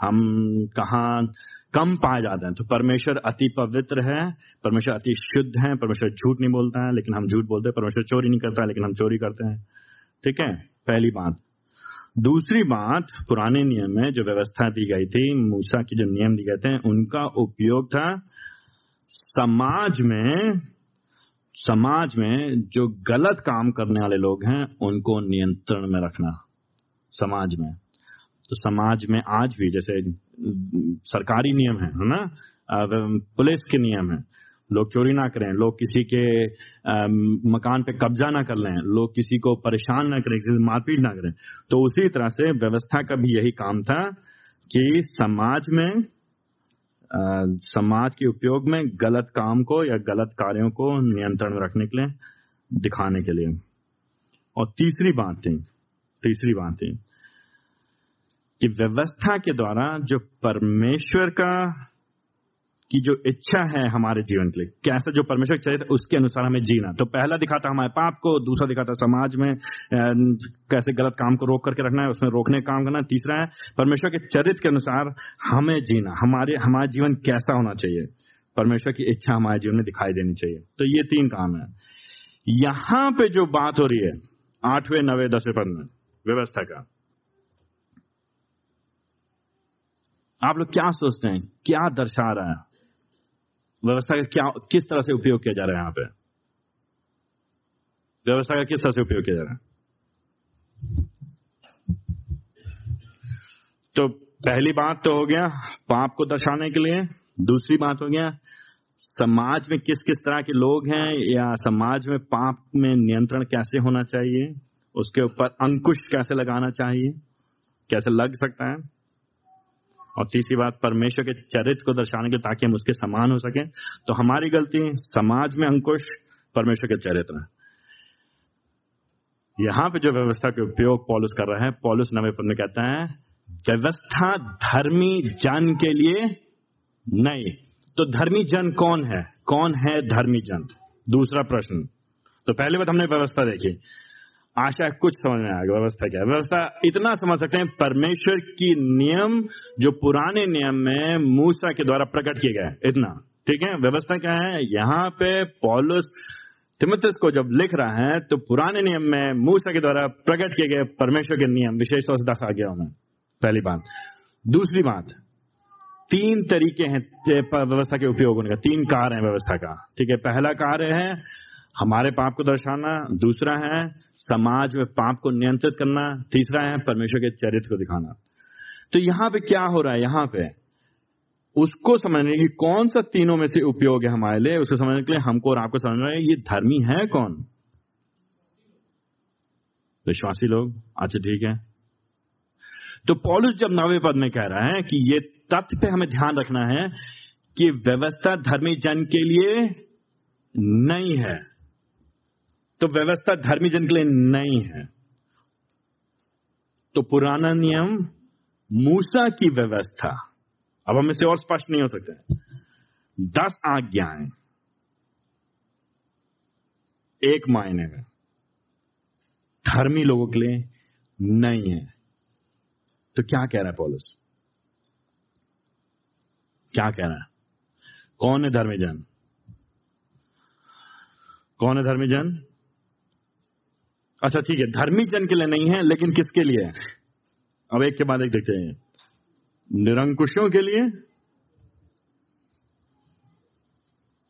हम कहा कम पाए जाते हैं। तो परमेश्वर अति पवित्र है, परमेश्वर अति शुद्ध है, परमेश्वर झूठ नहीं बोलता है, लेकिन हम झूठ बोलते हैं, परमेश्वर चोरी नहीं करता है, लेकिन हम चोरी करते हैं। ठीक है? पहली बात। दूसरी बात, पुराने नियम में जो व्यवस्था दी गई थी, मूसा की जो नियम दिए गए थे, उनका उपयोग था समाज में समाज में जो गलत काम करने वाले लोग हैं, उनको नियंत्रण में रखना। समाज में। तो समाज में आज भी जैसे सरकारी नियम है है ना? पुलिस के नियम है। लोग चोरी ना करें लोग किसी के मकान पे कब्जा ना कर लें लोग किसी को परेशान ना करें किसी से मारपीट ना करें। तो उसी तरह से व्यवस्था का भी यही काम था कि समाज में आ, समाज के उपयोग में गलत काम को या गलत कार्यों को नियंत्रण में रखने के लिए दिखाने के लिए। और तीसरी बात थी तीसरी बात थी कि व्यवस्था के द्वारा जो परमेश्वर का, की जो इच्छा है हमारे जीवन के लिए, कैसा जो परमेश्वर चाहिए उसके अनुसार हमें जीना। तो पहला दिखाता हमारे पाप को, दूसरा दिखाता समाज में कैसे गलत काम को रोक करके रखना है, उसमें रोकने का काम करना तीसरा है, परमेश्वर के चरित्र के अनुसार हमें जीना, हमारे, हमारा जीवन कैसा होना चाहिए। परमेश्वर की इच्छा हमारे जीवन में दिखाई देनी चाहिए। तो ये तीन काम है। यहाँ पे जो बात हो रही है, आठवें, नवे, दसवें पद में, व्यवस्था का। आप लोग क्या सोचते हैं? क्या दर्शा रहा है? व्यवस्था का क्या, किस तरह से उपयोग किया जा रहा है यहाँ पे? व्यवस्था का किस तरह से उपयोग किया जा रहा है? तो पहली बात तो हो गया पाप को दर्शाने के लिए। दूसरी बात हो गया, समाज में किस किस तरह के लोग हैं या समाज में पाप में नियंत्रण कैसे होना चाहिए, उसके ऊपर अंकुश कैसे लगाना चाहिए, कैसे लग सकता है? और तीसरी बात, परमेश्वर के चरित्र को दर्शाने के ताकि हम उसके समान हो सके। तो हमारी गलती, समाज में अंकुश, परमेश्वर के चरित्र यहाँ पे जो व्यवस्था के उपयोग पॉलिस कर रहा है, पॉलिस नवे पद में कहता है, व्यवस्था धर्मी जन के लिए नहीं तो धर्मी जन कौन है? कौन है धर्मी जन? दूसरा प्रश्न। तो पहले बात हमने व्यवस्था देखी। आशा कुछ समझ में आएगा व्यवस्था क्या है? व्यवस्था इतना समझ सकते हैं, परमेश्वर की नियम, जो पुराने नियम में मूसा के द्वारा प्रकट किए गए इतना। ठीक है? व्यवस्था क्या है? यहाँ पे पॉलुस तिमथस को जब लिख रहा है तो पुराने नियम में मूसा के द्वारा प्रकट किए गए परमेश्वर के नियम विशेष तौर से दस आ गया में। पहली बात। दूसरी बात। तीन तरीके हैं व्यवस्था के उपयोग होने का तीन कार्य है व्यवस्था का। ठीक है? पहला कार्य है हमारे पाप को दर्शाना, दूसरा है समाज में पाप को नियंत्रित करना, तीसरा है परमेश्वर के चरित्र को दिखाना। तो यहाँ पे क्या हो रहा है? यहाँ पे उसको समझने की कौन सा तीनों में से उपयोग है हमारे लिए? उसको समझने के लिए हमको और आपको समझना है, ये धर्मी है कौन? विश्वासी लोग। अच्छा ठीक है। तो पॉलिस जब नवे पद में कह रहा है कि ये तथ्य पे हमें ध्यान रखना है कि व्यवस्था धर्मी जन के लिए नहीं है। तो व्यवस्था धर्मी जन के लिए नहीं है। तो पुराना नियम मूसा की व्यवस्था। अब हम इसे और स्पष्ट नहीं हो सकते। दस आज्ञाएँ। एक मायने में। धर्मी लोगों के लिए नहीं है। तो क्या कह रहा है पॉलिस? क्या कह रहा है? कौन है धर्मी जन? कौन है धर्मी जन? अच्छा ठीक है धर्मी जन के लिए नहीं है, लेकिन किसके लिए? है अब एक के बाद एक देखते हैं। निरंकुशों के लिए?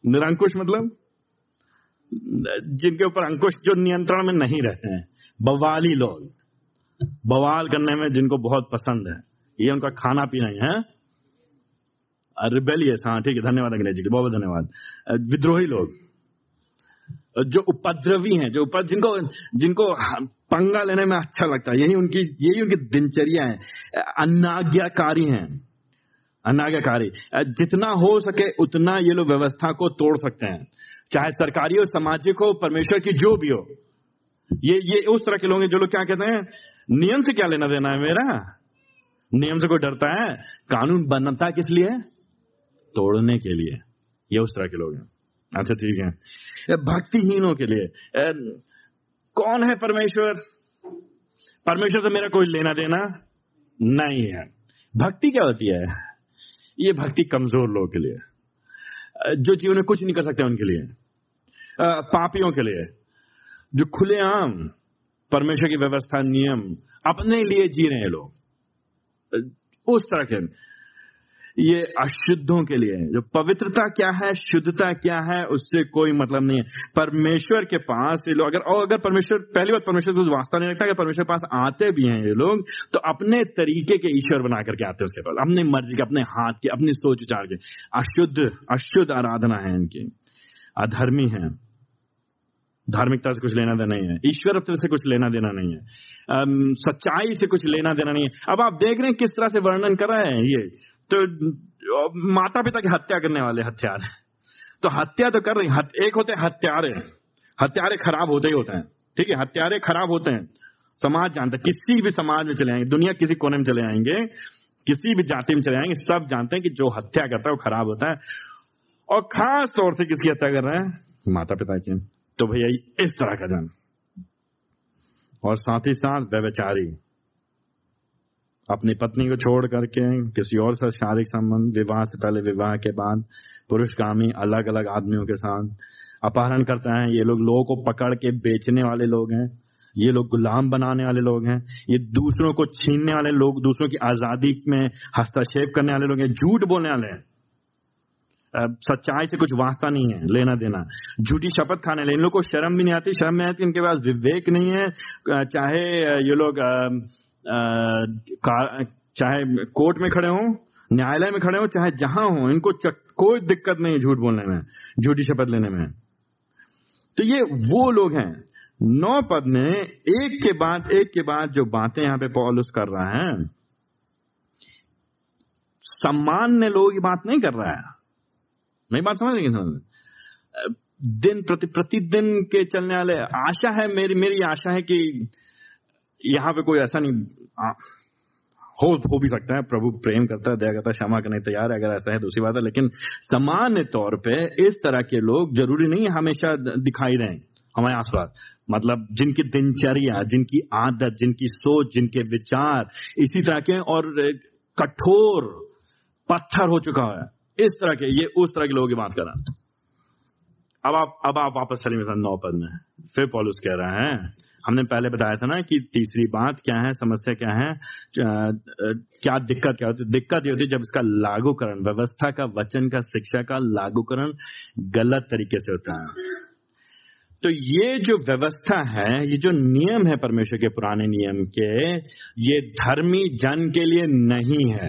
निरंकुश मतलब? जिनके ऊपर अंकुश जो नियंत्रण में नहीं रहते हैं। बवाली लोग। बवाल करने में जिनको बहुत पसंद है। ये उनका खाना पीना ही है। रिबेलियस हाँ ठीक है, धन्यवाद अंग्रेज़ जी बहुत बहुत धन्यवाद। विद्रोही लोग। जो उपद्रवी हैं, जो उपद्र, जिनको जिनको पंगा लेने में अच्छा लगता है, यही उनकी यही उनकी दिनचर्या है। अनाज्ञाकारी हैं, अनाज्ञाकारी। जितना हो सके उतना ये लोग व्यवस्था को तोड़ सकते हैं। चाहे सरकारी हो, सामाजिक हो, परमेश्वर की जो भी हो। ये ये उस तरह के लोग हैं जो लोग क्या कहते हैं, नियम से क्या लेना देना है मेरा? नियम से कोई डरता है? कानून बनता किस लिए? तोड़ने के लिए। ये उस तरह के लोग हैं। अच्छा ठीक है। भक्तिहीनों के लिए। कौन है परमेश्वर? परमेश्वर से मेरा कोई लेना देना नहीं है। भक्ति क्या होती है? ये भक्ति कमज़ोर लोगों के लिए। जो जीवन में कुछ नहीं कर सकते उनके लिए। पापियों के लिए। जो खुलेआम परमेश्वर की व्यवस्था, नियम अपने लिए जी रहे हैं लोग। उस तरह के। ये अशुद्धों के लिए जो पवित्रता क्या है, शुद्धता क्या है, उससे कोई मतलब नहीं है। परमेश्वर के पास ये लोग, अगर, और अगर परमेश्वर, पहली बात परमेश्वर को वास्ता नहीं रखता, अगर परमेश्वर के पास आते भी हैं ये लोग तो अपने तरीके के ईश्वर बना करके आते हैं उसके पास। अपनी मर्ज़ी के, अपने हाथ के, अपनी सोच विचार के। अशुद्ध अशुद्ध आराधना है इनकी। अधर्मी है। धार्मिकता से कुछ लेना देना नहीं है। ईश्वर से कुछ लेना देना नहीं है। सच्चाई से कुछ लेना देना नहीं है। अब आप देख रहे हैं किस तरह से वर्णन कर रहे हैं ये। तो माता पिता की हत्या करने वाले हथियार तो हत्या तो कर रही हत, एक होते हैं हत्यारे। हत्यारे खराब होते ही होते हैं। ठीक है? हत्यारे खराब होते हैं। समाज जानते हैं। किसी भी समाज में चले आएँगे दुनिया किसी कोने में चले आएँगे किसी भी जाति में चले आएँगे सब जानते हैं कि जो हत्या करता है वो खराब होता है। और खास तौर से किसकी हत्या कर रहे हैं? माता पिता की। तो भैया इस तरह का जन। और साथ ही साथ व्यवचारी अपनी पत्नी को छोड़ करके, किसी और से शारीरिक संबंध, विवाह से पहले विवाह के बाद पुरुषगामी अलग अलग आदमियों के साथ अपहरण करते हैं। ये लोग लोगों को पकड़ के बेचने वाले लोग हैं। ये लोग गुलाम बनाने वाले लोग हैं। ये दूसरों को छीनने वाले लोग, दूसरों की आज़ादी में हस्तक्षेप करने वाले लोग हैं। झूठ बोलने वाले हैं। सच्चाई से कुछ वास्ता नहीं है, लेना देना। झूठी शपथ खाने वाले, इन लोग को शर्म भी नहीं आती। शर्म नहीं आती इनके पास विवेक नहीं है। चाहे ये लोग चाहे कोर्ट में खड़े हों, न्यायालय में खड़े हो, चाहे जहाँ हो, इनको कोई दिक्कत नहीं झूठ बोलने में, झूठी शपथ लेने में। तो ये वो लोग हैं, नौ पद में, एक के बाद, एक के बाद जो बातें यहाँ पे पॉलुस कर रहा है सामान्य लोग ये बात नहीं कर रहा है। नहीं बात समझ लेंगे समझ दिन प्रति, प्रतिदिन के चलने वाले, आशा है, मेरी मेरी आशा है कि यहाँ पे कोई ऐसा नहीं आ, हो हो भी सकता है प्रभु प्रेम करता है दया करता है क्षमा करने तैयार है अगर ऐसा है दूसरी बात है। लेकिन सामान्य तौर पे इस तरह के लोग ज़रूरी नहीं हमेशा दिखाई दें हमारे आसपास। मतलब जिनकी दिनचर्या जिनकी आदत जिनकी सोच जिनके विचार इसी तरह के और कठोर पत्थर हो चुका है। इस तरह के ये उस तरह के लोगों की बात कर रहा अब आप अब आप वापस चलिए नौ पद में। फिर पॉलुस कह रहे हैं हमने पहले बताया था ना कि तीसरी बात क्या है, समस्या क्या है क्या दिक्कत क्या होती दिक्कत ये होती है जब इसका लागूकरण, व्यवस्था का, वचन का, शिक्षा का लागूकरण गलत तरीके से होता है। तो ये जो व्यवस्था है, ये जो नियम है परमेश्वर के पुराने नियम के, ये धर्मी जन के लिए नहीं है।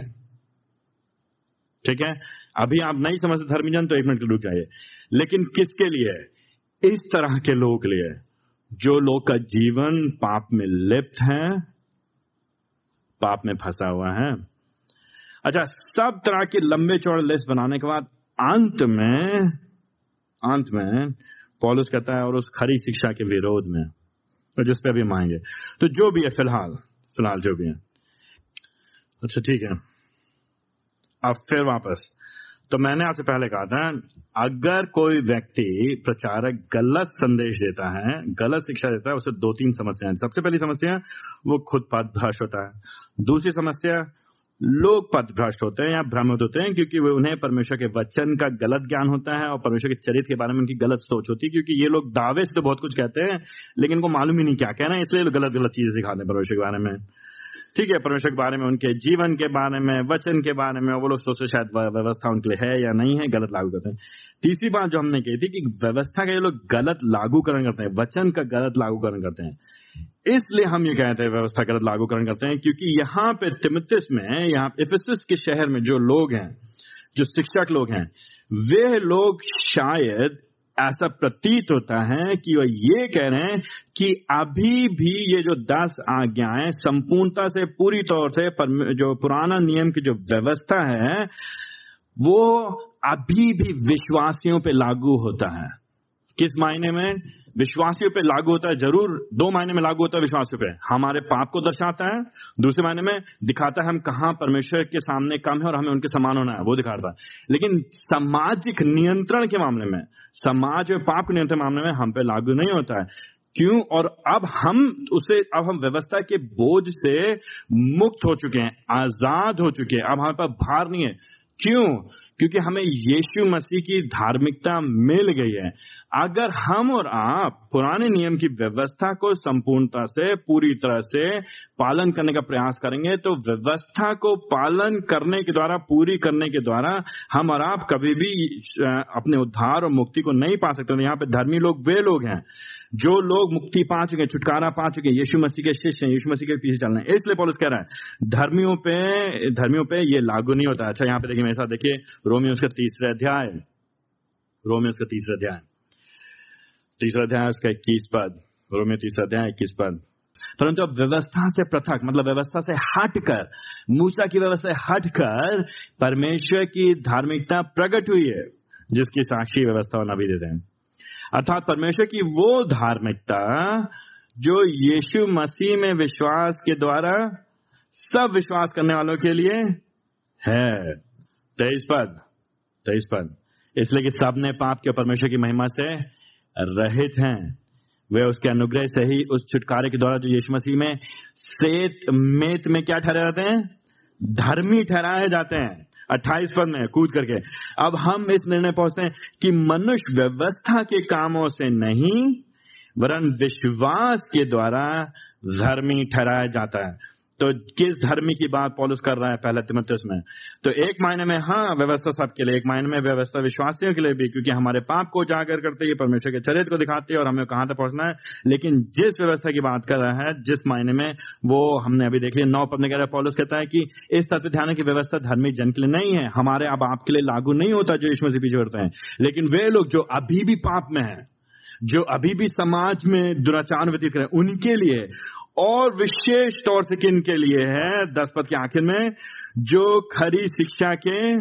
ठीक है? अभी आप नहीं समझते धर्मी जन तो एक मिनट रुक जाइए। लेकिन किसके लिए? इस तरह के लोगों के लिए। जो लोग का जीवन पाप में लिप्त है, पाप में फंसा हुआ है। अच्छा सब तरह के लंबे चौड़े लिस्ट बनाने के बाद अंत में अंत में पॉलिस कहता है और उस खरी शिक्षा के विरोध में तो जिस पे भी मांगे तो जो भी है, फ़िलहाल फ़िलहाल जो भी है। अच्छा ठीक है। अब फिर वापस। तो मैंने आपसे पहले कहा था, अगर कोई व्यक्ति प्रचारक गलत संदेश देता है, गलत शिक्षा देता है, उसे दो तीन समस्याएँ सबसे पहली समस्या, वो खुद पदभ्रष्ट होता है। दूसरी समस्या, लोग पदभ्रष्ट होते हैं या भ्रमित होते हैं क्योंकि वे उन्हें परमेश्वर के वचन का गलत ज्ञान होता है और परमेश्वर के चरित्र के बारे में उनकी गलत सोच होती है, क्योंकि ये लोग दावे से तो बहुत कुछ कहते हैं, लेकिन उनको मालूम ही नहीं क्या कहना है, इसलिए गलत गलत चीज़ें सिखाते हैं परमेश्वर के बारे में। ठीक है, परमेश्वर के बारे में, उनके जीवन के बारे में, वचन के बारे में वो लोग सोचते शायद व्यवस्था उनके लिए है या नहीं है, गलत लागू करते हैं। तीसरी बात जो हमने कही थी कि व्यवस्था का ये लोग गलत लागूकरण करते हैं, वचन का गलत लागूकरण करते हैं। इसलिए हम ये कहते हैं व्यवस्था गलत लागूकरण करते हैं, क्योंकि यहाँ पे तिमितिस में, यहाँ इफिसस के शहर में जो लोग हैं, जो शिक्षक लोग हैं, वे लोग शायद ऐसा प्रतीत होता है कि वह ये कह रहे हैं कि अभी भी ये जो दस आज्ञाएँ संपूर्णता से, पूरी तौर से जो पुराना नियम की जो व्यवस्था है, वो अभी भी विश्वासियों पे लागू होता है। किस मायने में? विश्वासियों पे लागू होता है, ज़रूर दो मायने में लागू होता है विश्वासियों पे। हमारे पाप को दर्शाता है, दूसरे मायने में दिखाता है हम कहा परमेश्वर के सामने कम है और हमें उनके समान होना है, वो दिखाता है। लेकिन सामाजिक नियंत्रण के मामले में, समाज में पाप के नियंत्रण मामले में हम पे लागू नहीं होता है। क्यों? और अब हम उसे, अब हम व्यवस्था के बोझ से मुक्त हो चुके हैं, आज़ाद हो चुके हैं। अब हमारे पास भार नहीं है। क्यों? क्योंकि हमें यीशु मसीह की धार्मिकता मिल गई है। अगर हम और आप पुराने नियम की व्यवस्था को संपूर्णता से, पूरी तरह से पालन करने का प्रयास करेंगे तो व्यवस्था को पालन करने के द्वारा, पूरी करने के द्वारा हम और आप कभी भी अपने उद्धार और मुक्ति को नहीं पा सकते। यहाँ पे धर्मी लोग, वे लोग हैं। जो लोग मुक्ति पा चुके हैं, छुटकारा पा चुके हैं, यीशु मसीह के शिष्य हैं, यीशु मसीह के पीछे चलना है। इसलिए पॉलिस कह रहा है, धर्मियों पे धर्मियों पे ये लागू नहीं होता। अच्छा यहाँ पे देखिए मेरे साथ देखिए, रोमियो उसका तीसरा अध्याय। रोमियो उसका तीसरा अध्याय। तीसरा अध्याय उसका इक्कीस पद। रोमियो तीसरा अध्याय इक्कीस पद। परंतु अब व्यवस्था से पृथक मतलब व्यवस्था से हटकर, मूसा की व्यवस्था से हटकर परमेश्वर की धार्मिकता प्रकट हुई है, जिसकी साक्षी व्यवस्था और नबी देते हैं। अर्थात परमेश्वर की वो धार्मिकता जो यीशु मसीह में विश्वास के द्वारा सब विश्वास करने वालों के लिए है। तेईस पद तेईस पद। इसलिए कि सबने पाप के परमेश्वर की महिमा से रहित हैं। वे उसके अनुग्रह से ही उस छुटकारे के द्वारा जो यीशु मसीह में सेत, मेत में क्या ठहरे जाते हैं? धर्मी ठहराए जाते हैं। अट्ठाईस पद में कूद करके। अब हम इस निर्णय पहुँचते हैं कि मनुष्य व्यवस्था के कामों से नहीं, वरन विश्वास के द्वारा धर्मी ठहराया जाता है। तो किस धर्म की बात पॉलिस कर रहा है पहले तिमोथियस में? तो एक मायने में हाँ व्यवस्था सबके लिए, एक मायने में व्यवस्था विश्वासियों के लिए भी, क्योंकि हमारे पाप को उजागर करते हैं परमेश्वर के चरित्र को दिखाते हैं और हमें कहाँ तक पहुँचना है। लेकिन जिस व्यवस्था की बात कर रहा है, जिस मायने में, वो हमने अभी देख लिया, नौ पद में कह रहा पॉलिस कहता है कि इस तत्व ध्यान की व्यवस्था धार्मिक जन के लिए नहीं है, हमारे अब आपके लिए लागू नहीं होता जो इसमें से पीछे होते हैं। लेकिन वे लोग जो अभी भी पाप में है, जो अभी भी समाज में दुराचार व्यतीत करें उनके लिए और विशेष तौर से किन के लिए है? दस पद के आखिर में, जो खरी शिक्षा के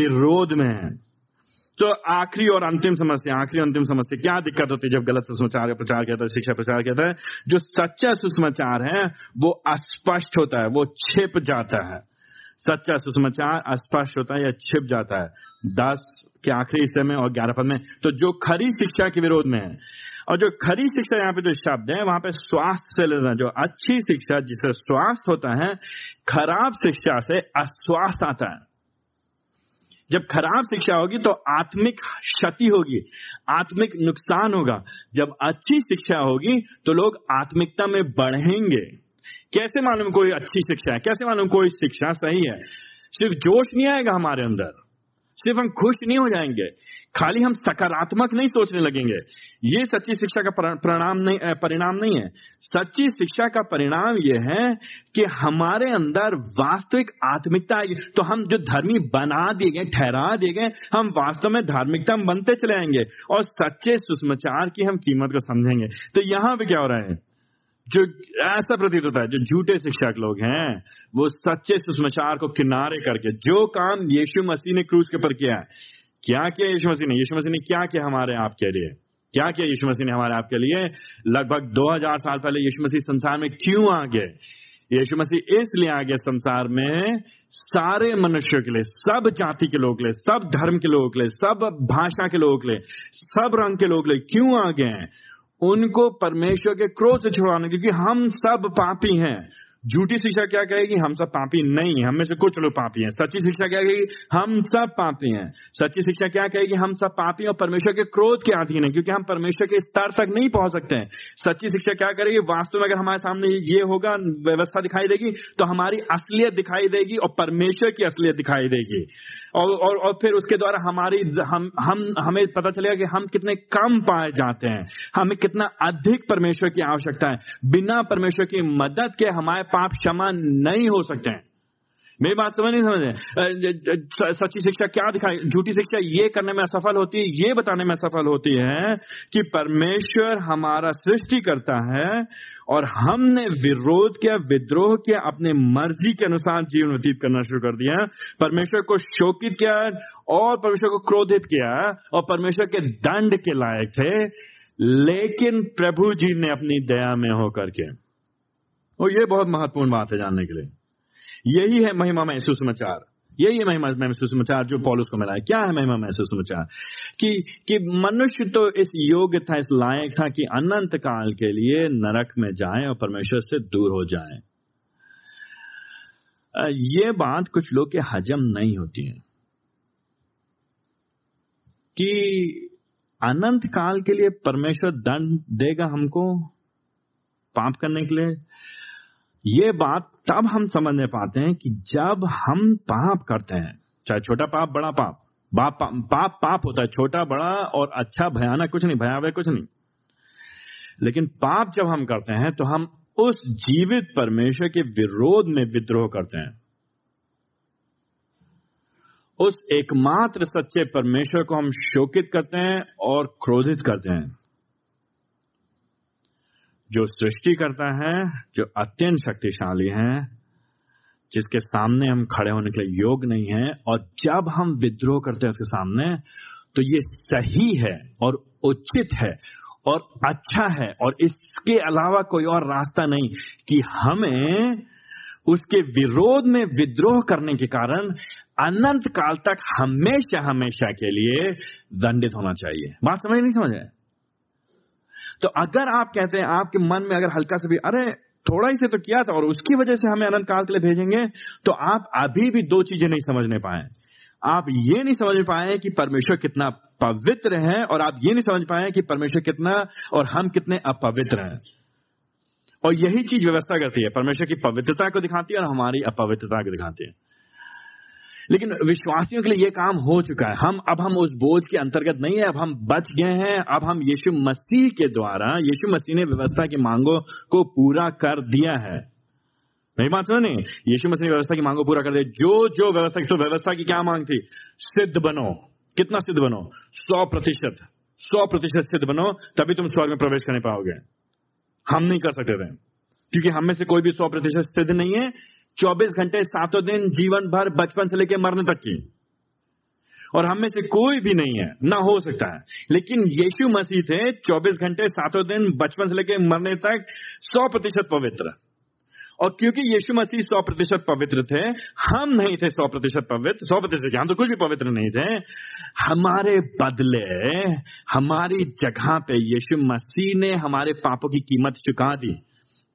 विरोध में है। तो आखिरी और अंतिम समस्या, आखिरी अंतिम समस्या, क्या दिक्कत होती है जब गलत सुषमाचार का प्रचार कहता है शिक्षा प्रचार कहता है जो सच्चा सुषमाचार है, वो अस्पष्ट होता है, वो छिप जाता है। सच्चा सुषमाचार अस्पष्ट होता है या छिप जाता है। दस के आखिरी हिस्से में और ग्यारह पद में। तो जो खरी शिक्षा के विरोध में है, और जो खरी शिक्षा यहाँ पे जो शब्द है, वहाँ पे स्वास्थ्य से लेना, जो अच्छी शिक्षा जिससे स्वास्थ्य होता है, खराब शिक्षा से अस्वास्थ्य आता है। जब खराब शिक्षा होगी तो आत्मिक क्षति होगी, आत्मिक नुकसान होगा। जब अच्छी शिक्षा होगी तो लोग आत्मिकता में बढ़ेंगे। कैसे मालूम कोई अच्छी शिक्षा है? कैसे मालूम कोई शिक्षा सही है? सिर्फ़ जोश नहीं आएगा हमारे अंदर। सिर्फ़ हम खुश नहीं हो जाएँगे। खाली हम सकारात्मक नहीं सोचने लगेंगे। ये सच्ची शिक्षा का परिणाम नहीं परिणाम नहीं है। सच्ची शिक्षा का परिणाम यह है कि हमारे अंदर वास्तविक आत्मिकता आएगी तो हम जो धर्मी बना दिए गए, ठहरा दिए गए, हम वास्तव में धार्मिकता बनते चले आएँगे और सच्चे सुषमाचार की हम कीमत को समझेंगे। तो यहाँ पे क्या हो रहा है? जो ऐसा प्रतीत होता है, जो झूठे शिक्षक लोग हैं, वो सच्चे सुषमाचार को किनारे करके, जो काम यीशु मसीह ने क्रूज के ऊपर किया है, क्या किया यीशु मसीह ने? यीशु मसीह ने क्या किया हमारे आपके लिए? क्या किया यीशु मसीह ने हमारे आपके लिए? लगभग 2000 साल पहले यीशु मसीह संसार में क्यों आ गए यीशु मसीह इसलिए आ गए संसार में सारे मनुष्यों के लिए, सब जाति के लोग ले सब धर्म के लोग ले सब भाषा के लोग ले सब रंग के लोग ले क्यों आ गए हैं? उनको परमेश्वर के क्रोध से छुड़ाना क्योंकि हम सब पापी हैं। झूठी शिक्षा क्या कहेगी? हम सब पापी नहीं हम में से कुछ लोग पापी हैं। सच्ची शिक्षा क्या कहेगी? हम सब पापी हैं। सच्ची शिक्षा क्या कहेगी? हम सब पापी और परमेश्वर के क्रोध के अधीन है क्योंकि हम परमेश्वर के स्तर तक नहीं पहुँच सकते हैं। सच्ची शिक्षा क्या करेगी? वास्तव में अगर हमारे सामने ये होगा व्यवस्था दिखाई देगी तो हमारी असलियत दिखाई देगी और परमेश्वर की असलियत दिखाई देगी। और और, और फिर उसके द्वारा हमारी हम हम हमें पता चलेगा कि हम कितने कम पाए जाते हैं। हमें कितना अधिक परमेश्वर की आवश्यकता है। बिना परमेश्वर की मदद के हमारे पाप क्षमा नहीं हो सकते हैं। मेरी बात समझ नहीं समझ सच्ची शिक्षा क्या दिखाई, झूठी शिक्षा ये करने में असफल होती है, ये बताने में असफल होती है कि परमेश्वर हमारा सृष्टि करता है और हमने विरोध किया, विद्रोह किया, अपने मर्ज़ी के अनुसार जीवन व्यतीत करना शुरू कर दिया। परमेश्वर को शोकित किया और परमेश्वर को क्रोधित किया और परमेश्वर के दंड के लायक थे, लेकिन प्रभु जी ने अपनी दया में होकर के और ये बहुत महत्वपूर्ण बात है जानने के लिए। यही है महिमा में सुसमाचार यही है महिमा में सुसमाचार जो पॉलिस को मिला है। क्या है महिमा में सुसमाचार कि कि मनुष्य तो इस योग्य था, इस लायक था कि अनंत काल के लिए नरक में जाए और परमेश्वर से दूर हो जाए। ये बात कुछ लोग के हजम नहीं होती है। कि अनंत काल के लिए परमेश्वर दंड देगा हमको पाप करने के लिए ये बात तब हम समझने पाते हैं कि जब हम पाप करते हैं, चाहे छोटा पाप, बड़ा पाप, बाप पाप पाप होता है, छोटा, बड़ा और अच्छा भयानक, कुछ नहीं, भयावह कुछ नहीं। लेकिन पाप जब हम करते हैं तो हम उस जीवित परमेश्वर के विरोध में विद्रोह करते हैं। उस एकमात्र सच्चे परमेश्वर को हम शोकित करते हैं और क्रोधित करते हैं। जो सृष्टि करता है, जो अत्यंत शक्तिशाली है, जिसके सामने हम खड़े होने के लिए योग नहीं है, और जब हम विद्रोह करते हैं उसके सामने तो ये सही है और उचित है और अच्छा है और इसके अलावा कोई और रास्ता नहीं कि हमें उसके विरोध में विद्रोह करने के कारण अनंत काल तक हमेशा हमेशा के लिए दंडित होना चाहिए। बात समझ नहीं समझ है? तो अगर आप कहते हैं, आपके मन में अगर हल्का सा भी, अरे, थोड़ा ही से तो किया था और उसकी वजह से हमें अनंत काल के लिए भेजेंगे तो आप अभी भी दो चीज़ें नहीं समझने पाए। आप ये नहीं समझ पाए कि परमेश्वर कितना पवित्र है और आप ये नहीं समझ पाए कि परमेश्वर कितना और हम कितने अपवित्र हैं। और यही चीज़ व्यवस्था करती है। परमेश्वर की पवित्रता को दिखाती है और हमारी अपवित्रता को दिखाती है। लेकिन विश्वासियों के लिए यह काम हो चुका है। हम, अब हम उस बोझ के अंतर्गत नहीं है, अब हम बच गए हैं, अब हम यीशु मसीह के द्वारा, यीशु मसीह ने व्यवस्था की मांगों को पूरा कर दिया है। नहीं बात सुनो नहीं यीशु मसीह ने व्यवस्था की मांगों पूरा कर दिया। जो जो व्यवस्था की तो व्यवस्था की क्या मांग थी? सिद्ध बनो। कितना सिद्ध बनो? सौ प्रतिशत। सौ प्रतिशत सिद्ध बनो, तभी तुम स्वर्ग में प्रवेश करने पाओगे। हम नहीं कर सकते थे। क्योंकि हम में से कोई भी सौ प्रतिशत सिद्ध नहीं है। चौबीस घंटे सातों दिन जीवन भर बचपन से लेकर मरने तक की। और हम में से कोई भी नहीं है, ना हो सकता है। लेकिन यीशु मसीह थे 24 घंटे सातों दिन बचपन से लेकर मरने तक 100 प्रतिशत पवित्र। और क्योंकि यीशु मसीह 100 प्रतिशत पवित्र थे, हम नहीं थे 100 प्रतिशत पवित्र 100 प्रतिशत हम तो कुछ भी पवित्र नहीं थे। हमारे बदले, हमारी जगह पे यीशु मसीह ने हमारे पापों की कीमत चुका दी।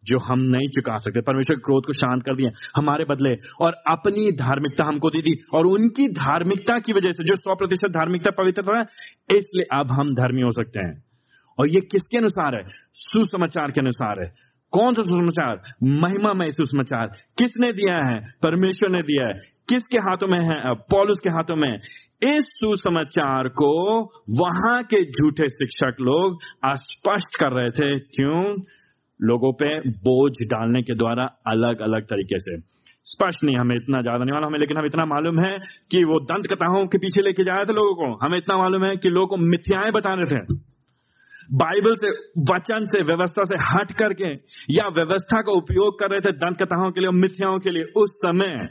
जो हम नहीं चुका सकते। परमेश्वर क्रोध को शांत कर दिया हमारे बदले। और अपनी धार्मिकता हमको दे दी। और उनकी धार्मिकता की वजह से, जो सौ प्रतिशत धार्मिकता पवित्र है इसलिए अब हम धर्मी हो सकते हैं। और ये किसके अनुसार है? सुसमाचार के अनुसार है। कौन सा सुसमाचार? महिमा में सुसमाचार। किसने दिया है? परमेश्वर ने दिया है। किसके हाथों में है? पॉलुस के हाथों में इस सुसमाचार को वहाँ के झूठे शिक्षक लोग अस्पष्ट कर रहे थे। क्यों? लोगों पे बोझ डालने के द्वारा अलग अलग तरीके से। स्पष्ट नहीं, हमें इतना ज़्यादा नहीं मालूम हमें लेकिन हम इतना मालूम है कि वो दंत कथाओं के पीछे लेके जा रहे थे लोगों को। हमें इतना मालूम है कि लोगों को मिथ्याएँ बता रहे थे। बाइबल से, वचन से, व्यवस्था से हट करके या व्यवस्था का उपयोग कर रहे थे दंत कथाओं के लिए मिथ्याओं के लिए, उस समय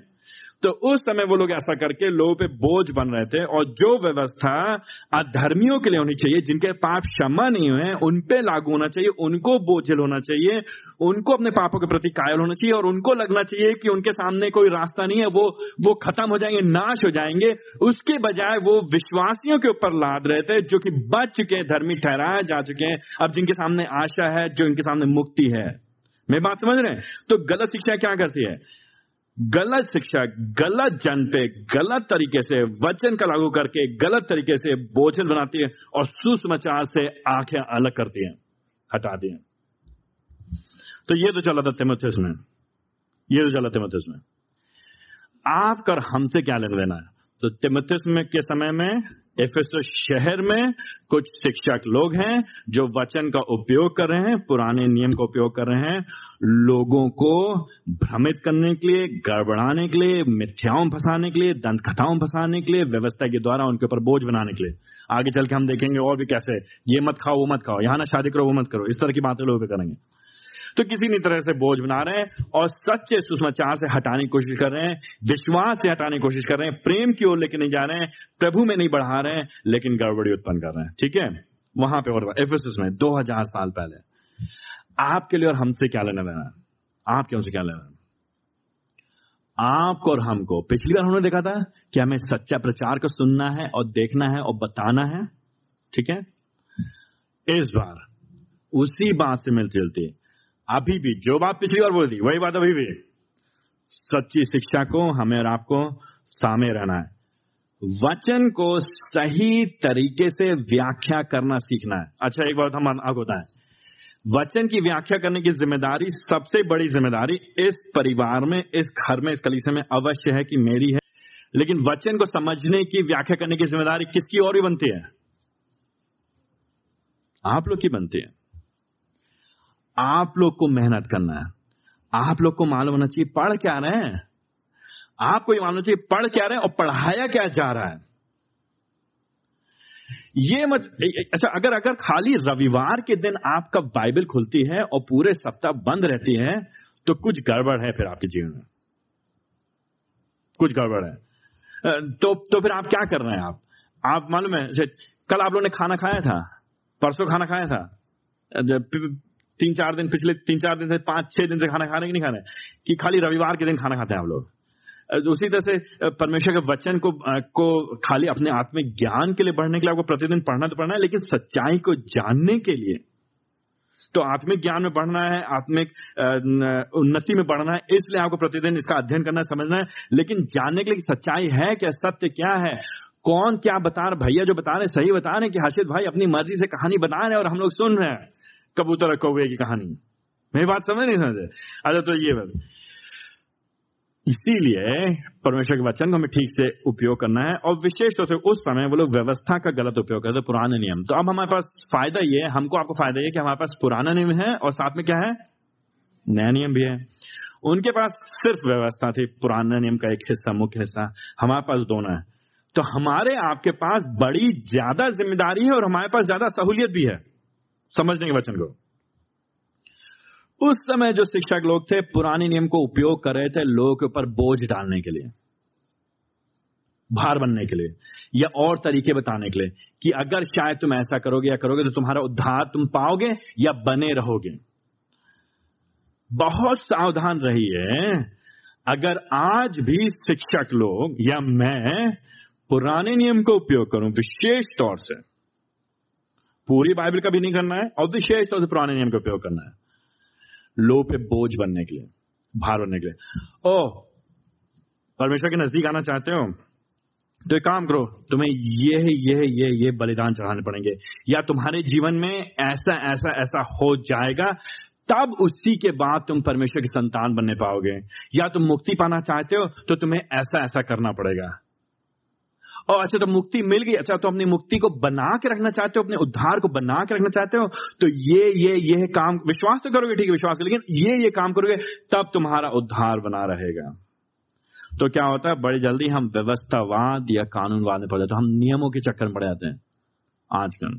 तो उस समय वो लोग ऐसा करके लोगों पे बोझ बन रहे थे और जो व्यवस्था अधर्मियों के लिए होनी चाहिए, जिनके पाप क्षमा नहीं हुए उन पे लागू होना चाहिए, उनको बोझल होना चाहिए, उनको अपने पापों के प्रति कायल होना चाहिए और उनको लगना चाहिए कि उनके सामने कोई रास्ता नहीं है, वो वो खत्म हो जाएँगे, नाश हो जाएँगे। उसके बजाय वो विश्वासियों के ऊपर लाद रहे थे, जो कि बच चुके हैं, धर्मी ठहराए जा चुके हैं। अब जिनके सामने आशा है, जो इनके सामने मुक्ति है। मैं बात समझ रहे हैं? तो गलत शिक्षा क्या करती है? गलत शिक्षक गलत जन पे गलत तरीके से वचन का लागू करके, गलत तरीके से बोझल बनाती है और सुसमाचार से आँखें अलग करती है, हटाती है। तो ये तो चला था तिमोथियस में। ये तो चला तिमोथियस में। आप कर हमसे क्या लेना देना है? तो तिमोथियस में के समय में एफेसस शहर में कुछ शिक्षक लोग हैं जो वचन का उपयोग कर रहे हैं, पुराने नियम का उपयोग कर रहे हैं, लोगों को भ्रमित करने के लिए, गड़बड़ाने के लिए, मिथ्याओं फंसाने के लिए दंत कथाओं फंसाने के लिए, व्यवस्था के द्वारा उनके ऊपर बोझ बनाने के लिए। आगे चल के हम देखेंगे और भी कैसे, ये मत खाओ, वो मत खाओ, यहाँ ना शादी करो, वो मत करो, इस तरह की बातें लोग करेंगे। तो किसी भी तरह से बोझ बना रहे हैं और सच्चे सुषमाचार से हटाने की कोशिश कर रहे हैं, विश्वास से हटाने की कोशिश कर रहे हैं, प्रेम की ओर लेके नहीं जा रहे हैं, प्रभु में नहीं बढ़ा रहे हैं, लेकिन गड़बड़ी उत्पन्न कर रहे हैं। ठीक है? वहाँ पे और एफएसएस में 2000 साल पहले। आपके लिए और हमसे क्या लेना देना आपके हमसे क्या लेना आपको और हमको। पिछली बार हमने देखा था कि हमें सच्चा प्रचार को सुनना है और देखना है और बताना है। ठीक है? इस बार उसी बात से मिलती जुलती अभी भी, जो बात पिछली बार बोल दी वही बात अभी भी। सच्ची शिक्षा को हमें और आपको सामने रहना है। वचन को सही तरीके से व्याख्या करना सीखना है। अच्छा एक बात हम आपको होता है वचन की व्याख्या करने की ज़िम्मेदारी, सबसे बड़ी ज़िम्मेदारी इस परिवार में, इस घर में, इस कलीसे में अवश्य है कि मेरी है। लेकिन वचन को समझने की व्याख्या करने की ज़िम्मेदारी किसकी और भी बनती है? आप लोग की बनती है। आप लोग को मेहनत करना है। आप लोग को मालूम होना चाहिए, पढ़ क्या रहे हैं? आपको ये मालूम चाहिए, पढ़ क्या रहे हैं और पढ़ाया क्या जा रहा है? ये मत अच्छा अगर अगर खाली रविवार के दिन आपका बाइबल खुलती है और पूरे सप्ताह बंद रहती है तो कुछ गड़बड़ है फिर आपके जीवन में। कुछ गड़बड़ है। तो तो फिर आप क्या कर रहे हैं आप? आप मालूम है कल आप लोगों ने खाना खाया था? परसों खाना खाया था? तीन चार दिन, पिछले तीन चार दिन से पाँच छह दिन से खाना खाने की नहीं खाना है, कि खाली रविवार के दिन खाना खाते हैं आप लोग। उसी तरह से परमेश्वर के वचन को को खाली अपने आत्मिक ज्ञान के लिए बढ़ने के लिए आपको प्रतिदिन पढ़ना तो पढ़ना है, लेकिन सच्चाई को जानने के लिए। तो आत्मिक ज्ञान में बढ़ना है, आत्मिक उन्नति में बढ़ना है, इसलिए आपको प्रतिदिन इसका अध्ययन करना है, समझना है, लेकिन जानने के लिए सच्चाई है क्या, सत्य क्या है, कौन क्या बता रहे भैया जो बता रहे सही बता रहे कि हर्षित भाई अपनी मर्ज़ी से कहानी बता रहे और हम लोग सुन रहे हैं। कबूतर कौवे की कहानी। मेरी बात समझ नहीं समझे? अच्छा तो ये बात। इसीलिए परमेश्वर के वचन को हमें ठीक से उपयोग करना है और विशेष तौर से उस समय वो लोग व्यवस्था का गलत उपयोग करते पुराने नियम। तो अब हमारे पास फ़ायदा ये है, हमको आपको फ़ायदा ये कि हमारे पास पुराना नियम है और साथ में क्या है? नया नियम भी है। उनके पास सिर्फ़ व्यवस्था थी, पुराना नियम का एक हिस्सा, मुख्य हिस्सा। हमारे पास दोनों है। तो हमारे आपके पास बड़ी ज़्यादा ज़िम्मेदारी है और हमारे पास ज़्यादा सहूलियत भी है। समझने के वचन को। उस समय जो शिक्षक लोग थे, पुराने नियम को उपयोग कर रहे थे लोगों के ऊपर बोझ डालने के लिए, भार बनने के लिए, या और तरीके बताने के लिए कि अगर शायद तुम ऐसा करोगे या करोगे तो तुम्हारा उद्धार तुम पाओगे या बने रहोगे। बहुत सावधान रहिए, अगर आज भी शिक्षक लोग या मैं पुराने नियम का उपयोग करूँ, विशेष तौर से पूरी बाइबल का भी नहीं करना है और विशेष तौर से पुराने नियम का उपयोग करना है। लो पे बोझ बनने के लिए, भार बनने के लिए। ओ परमेश्वर के नज़दीक आना चाहते हो? तो एक काम करो, तुम्हें ये ये ये ये बलिदान चढ़ाने पड़ेंगे। या तुम्हारे जीवन में ऐसा ऐसा ऐसा हो जाएगा, तब उसी के बाद तुम परमेश्वर की संतान बनने पाओगे। या तुम मुक्ति पाना चाहते हो तो तुम्हें ऐसा ऐसा करना पड़ेगा। और अच्छा तो मुक्ति मिल गई। अच्छा तो अपनी मुक्ति को बना के रखना चाहते हो, अपने उद्धार को बना के रखना चाहते हो तो ये ये ये काम। विश्वास तो करोगे, ठीक है, विश्वास लेकिन ये ये काम करोगे, तब तुम्हारा उद्धार बना रहेगा। तो क्या होता है, बड़ी जल्दी हम व्यवस्थावाद या कानूनवाद में पड़ जाते हम नियमों के चक्कर में पड़ जाते हैं आजकल।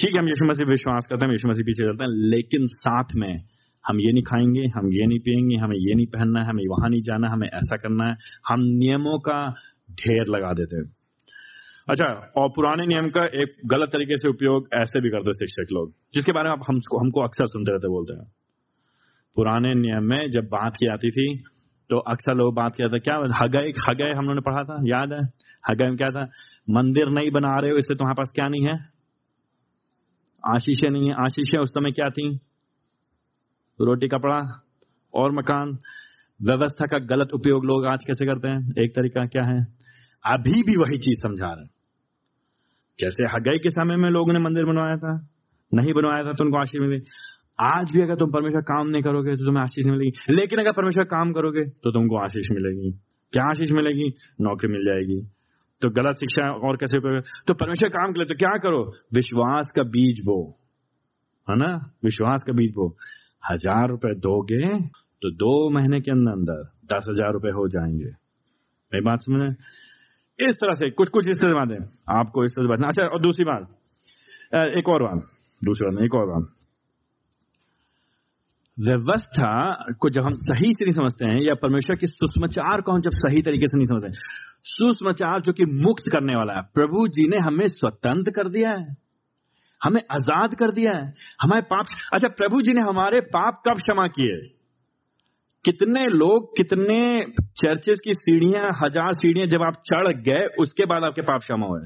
ठीक है, हम यीशु मसीह विश्वास करते हैं यीशु मसीह पीछे चलते हैं, लेकिन साथ में हम ये नहीं खाएँगे, हम ये नहीं पियेंगे हमें ये नहीं पहनना है, हमें वहाँ नहीं जाना हमें ऐसा करना है। हम नियमों का ढेर लगा देते हैं। अच्छा और पुराने नियम का एक गलत तरीके से उपयोग ऐसे भी करते शिक्षक लोग, जिसके बारे में आप हमको हमको अक्सर सुनते रहते बोलते हैं। पुराने नियम में जब बात की जाती थी तो अक्सर लोग बात किया करते क्या हगय हगय हम लोगों ने पढ़ा था, याद है? हगय में क्या था? मंदिर नहीं बना रहे हो, इससे तुम्हारे पास क्या नहीं है? आशीषें नहीं है, आशीषें उस समय क्या थी? रोटी, कपड़ा और मकान। व्यवस्था का गलत उपयोग लोग आज कैसे करते हैं? एक तरीका क्या है? अभी भी वही चीज़ समझा रहे जैसे हगई के समय में लोगों ने मंदिर बनवाया था, नहीं बनवाया था तो उनको आशीष मिली। आज भी अगर तुम परमेश्वर काम नहीं करोगे तो तुम्हें आशीष मिलेगी। लेकिन अगर परमेश्वर काम करोगे तो तुमको आशीष मिलेगी। क्या आशीष मिलेगी? नौकरी मिल जाएगी। तो गलत शिक्षा और कैसे तो परमेश्वर काम करे तो क्या करो? विश्वास का बीज बो। है ना? विश्वास का बीज बो। हज़ार रुपए दोगे तो दो महीने के अंदर अंदर दस हज़ार रुपए हो जाएँगे। मेरी बात समझ? इस तरह से, कुछ कुछ इस तरह बातें आपको इस तरह से बात अच्छा और दूसरी बात। एक और बात। दूसरी बात एक और बात। व्यवस्था को जब हम सही से नहीं समझते हैं, या परमेश्वर के सुषमाचार को हम जब सही तरीके से नहीं समझते सुषमाचार जो कि मुक्त करने वाला है, प्रभु जी ने हमें स्वतंत्र कर दिया है। हमें आज़ाद कर दिया है। हमारे पाप अच्छा प्रभु जी ने हमारे पाप कब क्षमा किए? कितने लोग, कितने चर्चेस की सीढ़ियाँ, हज़ार सीढ़ियाँ जब आप चढ़ गए, उसके बाद आपके पाप क्षमा हुए।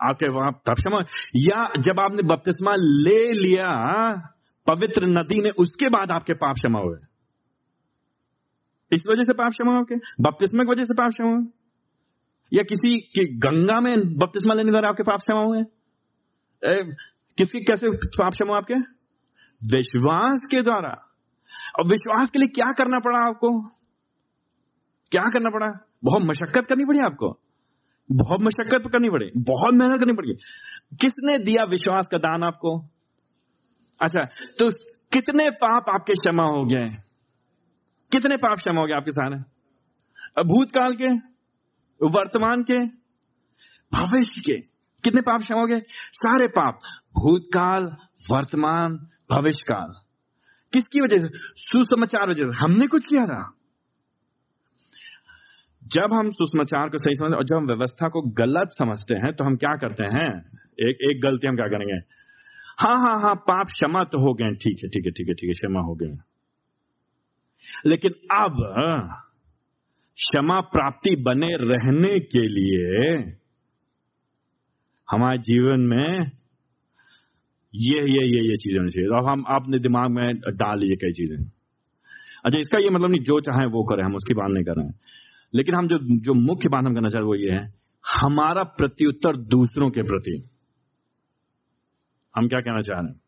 आपके वहाँ तब क्षमा या जब आपने बपतिस्मा ले लिया, पवित्र नदी ने, उसके बाद आपके पाप क्षमा हुए। इस वजह से पाप क्षमा हो के बपतिस्मा की वजह से पाप क्षमा या किसी की गंगा में बपतिस्मा लेने द्वारा आपके पाप क्षमा हुए? किसकी, कैसे पाप क्षमा आपके? विश्वास के द्वारा। और विश्वास के लिए क्या करना पड़ा आपको? क्या करना पड़ा? बहुत मशक्कत करनी पड़ी आपको? बहुत मशक्कत करनी पड़ी? बहुत मेहनत करनी पड़ी? किसने दिया विश्वास का दान आपको? अच्छा तो कितने पाप आपके क्षमा हो गए? कितने पाप क्षमा हो गए आपके सामने भूतकाल के? वर्तमान के? भविष्य के? कितने पाप क्षमा हो गए? सारे पाप। भूतकाल, वर्तमान भविष्य काल किसकी वजह से? सुसमाचार वजह से। हमने कुछ किया था। जब हम सुसमाचार को सही समझते और जब हम व्यवस्था को गलत समझते हैं तो हम क्या करते हैं? एक एक गलती हम क्या करेंगे? हाँ हाँ हाँ पाप क्षमा तो हो गए। ठीक है ठीक है ठीक है ठीक है, क्षमा हो गए। लेकिन अब क्षमा प्राप्ति बने रहने के लिए हमारे जीवन में ये ये ये ये चीज़ें होनी चाहिए। अब हम अपने दिमाग में डाल लीजिए कई चीज़ें। अच्छा इसका ये मतलब नहीं, जो चाहे वो करें, हम उसकी बात नहीं कर रहे हैं। लेकिन हम जो जो मुख्य बात हम करना चाह रहे वो ये है, हमारा प्रत्युत्तर दूसरों के प्रति। हम क्या कहना चाह रहे हैं?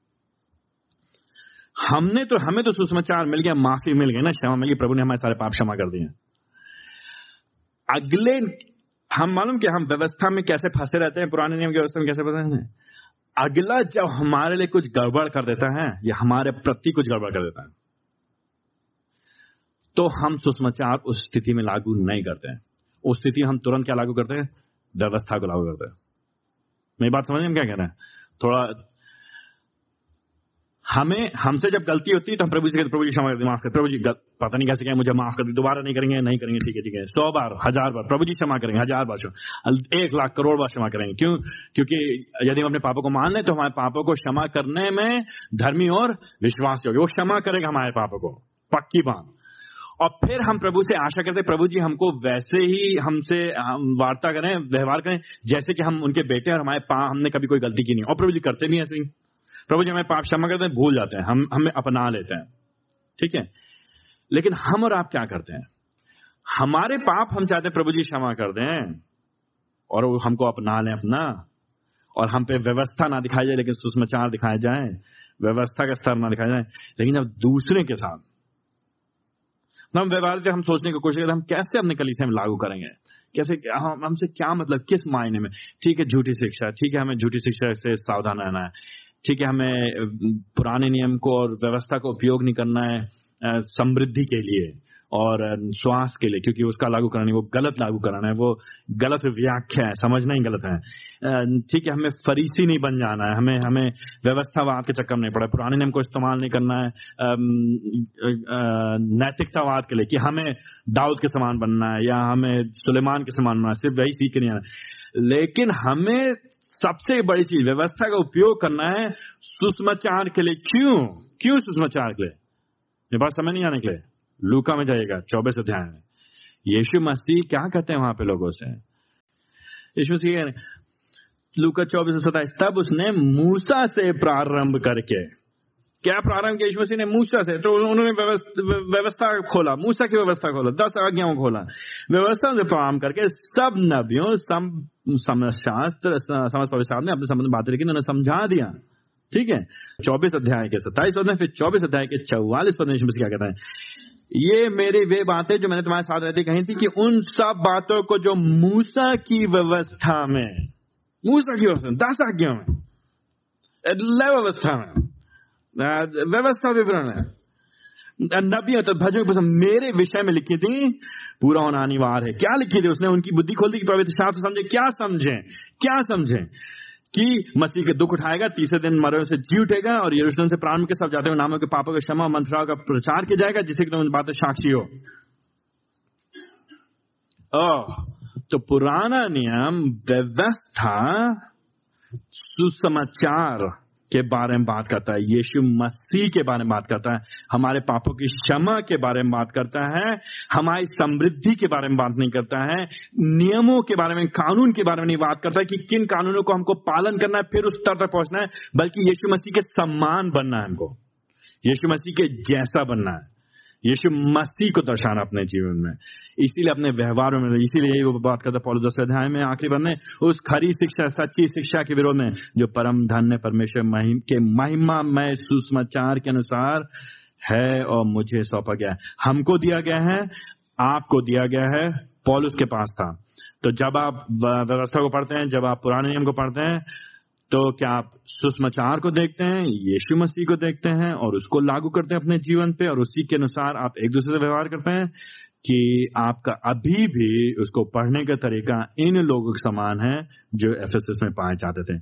हमने तो हमें तो सुसमाचार मिल गया, माफ़ी मिल गई ना, क्षमा मिल गई, प्रभु ने हमारे सारे पाप क्षमा कर दिए। अगले, हम मालूम कि हम व्यवस्था में कैसे फंसे रहते हैं, पुराने नियम की व्यवस्था में कैसे फंसे हैं? अगला जब हमारे लिए कुछ गड़बड़ कर देता है, या हमारे प्रति कुछ गड़बड़ कर देता है तो हम सुषमाचार उस स्थिति में लागू नहीं करते हैं। उस स्थिति हम तुरंत क्या लागू करते हैं? व्यवस्था को लागू करते हैं। मेरी बात समझ में क्या कह रहे हैं? थोड़ा हमें, हमसे जब गलती होती है तो हम प्रभु जी कहते प्रभु जी क्षमा कर माफ़ कर प्रभु जी पता नहीं कैसे कहें, मुझे माफ़ कर दी दोबारा नहीं करेंगे नहीं करेंगे, ठीक है ठीक है। सौ बार, हज़ार बार, प्रभु जी क्षमा करेंगे, हज़ार बार एक लाख करोड़ बार क्षमा करेंगे। क्यों? क्योंकि यदि हम अपने पापों को मान लें तो हमारे पापों को क्षमा करने में धर्मी और विश्वास वो क्षमा करेगा हमारे पापों को, पक्की बात। और फिर हम प्रभु से आशा करते प्रभु जी हमको वैसे ही हमसे, हम वार्ता करें, व्यवहार करें, जैसे कि हम उनके बेटे और हमारे पा, हमने कभी कोई गलती की नहीं। और प्रभु जी करते नहीं ऐसे ही। प्रभु जी हमें पाप क्षमा करते हैं, भूल जाते हैं, हम, हमें अपना लेते हैं। ठीक है? लेकिन हम और आप क्या करते हैं? हमारे पाप हम चाहते हैं प्रभु जी क्षमा कर दें, और वो हमको अपना लें अपना, और हम पे व्यवस्था ना दिखाई जाए, लेकिन सुषमाचार दिखाए जाए, व्यवस्था का स्तर ना दिखाया जाए, लेकिन जब दूसरे के साथ। हम व्यवहार से हम सोचने की कोशिश करते हम कैसे अपने कलीसिया में लागू करेंगे? कैसे, हम, हमसे क्या मतलब किस मायने में? ठीक है, झूठी शिक्षा, ठीक है, हमें झूठी शिक्षा से सावधान रहना है। ठीक है, हमें, पुराने नियम को और व्यवस्था का उपयोग नहीं करना है समृद्धि के लिए और श्वास के लिए, क्योंकि उसका लागू कराना वो गलत लागू कराना है, वो गलत व्याख्या है, समझना ही गलत है। ठीक है, हमें फरीसी नहीं बन जाना है, हमें हमें व्यवस्थावाद के चक्कर नहीं पड़ा, पुराने नियम को इस्तेमाल नहीं करना है नैतिकतावाद के लिए कि हमें दाऊद के समान बनना है या हमें सुलेमान के समान बनना है, सिर्फ़ वही सीख नहीं आना। लेकिन हमें सबसे बड़ी चीज़, व्यवस्था का उपयोग करना है सुषमाचार के लिए। क्यों? क्यों सुषमाचार के लिए? ये बात समय नहीं आने के लिए। लूका में जाएगा चौबीस अध्याय में। यीशु मसीह, क्या कहते हैं वहाँ पे लोगों से? यीशु मसीह लूका चौबीस सताइस तब उसने मूसा से प्रारंभ करके क्या प्रारंभ किया? यीशु मसीह ने मूसा से तो उन्होंने व्यवस्था खोला, मूसा की व्यवस्था खोला, दस आज्ञाओं खोला। व्यवस्था से प्रारंभ करके सब नबियों समशास्त्र ने अपने संबंध बात रखी, उन्होंने समझा दिया। ठीक है? चौबीस अध्याय के सत्ताईस पद में फिर चौबीस अध्याय के चौवालीस पद में क्या कहता है? ये मेरी वे बातें जो मैंने तुम्हारे साथ रहती कही थी कि उन सब बातों को जो मूसा की व्यवस्था में, मूसा की व्यवस्था दस आज्ञा में व्यवस्था में व्यवस्था विवरण है। नबी तो भजन पसंद मेरे विषय में लिखी थी, पूरा होना अनिवार्य है। क्या लिखी थी उसने? उनकी बुद्धि खोल दी कि पवित्र शास्त्र समझे। क्या समझे? क्या समझे? कि मसीह के दुख उठाएगा, तीसरे दिन मरे से जी उठेगा और यरूशलेम से प्राण के सब जाते हुए नामों के पापों के क्षमा मंत्राओं का प्रचार किया जाएगा, जिससे कि तुम बातें साक्षी हो। तो पुराना नियम, व्यवस्था, सुसमाचार। के बारे में बात करता है। यीशु मसीह के बारे में बात करता है। हमारे पापों की क्षमा के बारे में बात करता है। हमारी समृद्धि के बारे में बात नहीं करता है। नियमों के बारे में, कानून के बारे में नहीं बात करता है कि किन कानूनों को हमको पालन करना है, फिर उस स्तर तक पहुँचना है, बल्कि यीशु मसीह के सम्मान बनना है हमको। यीशु मसीह के जैसा बनना है। यीशु मसीह को दर्शाना अपने जीवन में। इसीलिए अपने व्यवहार में, इसीलिए वो बात करता पौल दस अध्याय में, आखिरी बनने उस खरी शिक्षा, सच्ची शिक्षा के विरोध में, जो परम धन्य परमेश्वर महिम, के महिमा में सुसमाचार के अनुसार है और मुझे सौंपा गया है। हमको दिया गया है, आपको दिया गया है, पॉलुस के पास था। तो जब आप व्यवस्था को पढ़ते हैं, जब आप पुराने नियम को पढ़ते हैं तो क्या आप सुषमाचार को देखते हैं, यीशु मसीह को देखते हैं और उसको लागू करते हैं अपने जीवन पे और उसी के अनुसार आप एक दूसरे से व्यवहार करते हैं कि आपका अभी भी उसको पढ़ने का तरीका इन लोगों के समान है जो एफएसएस में पाए जाते थे।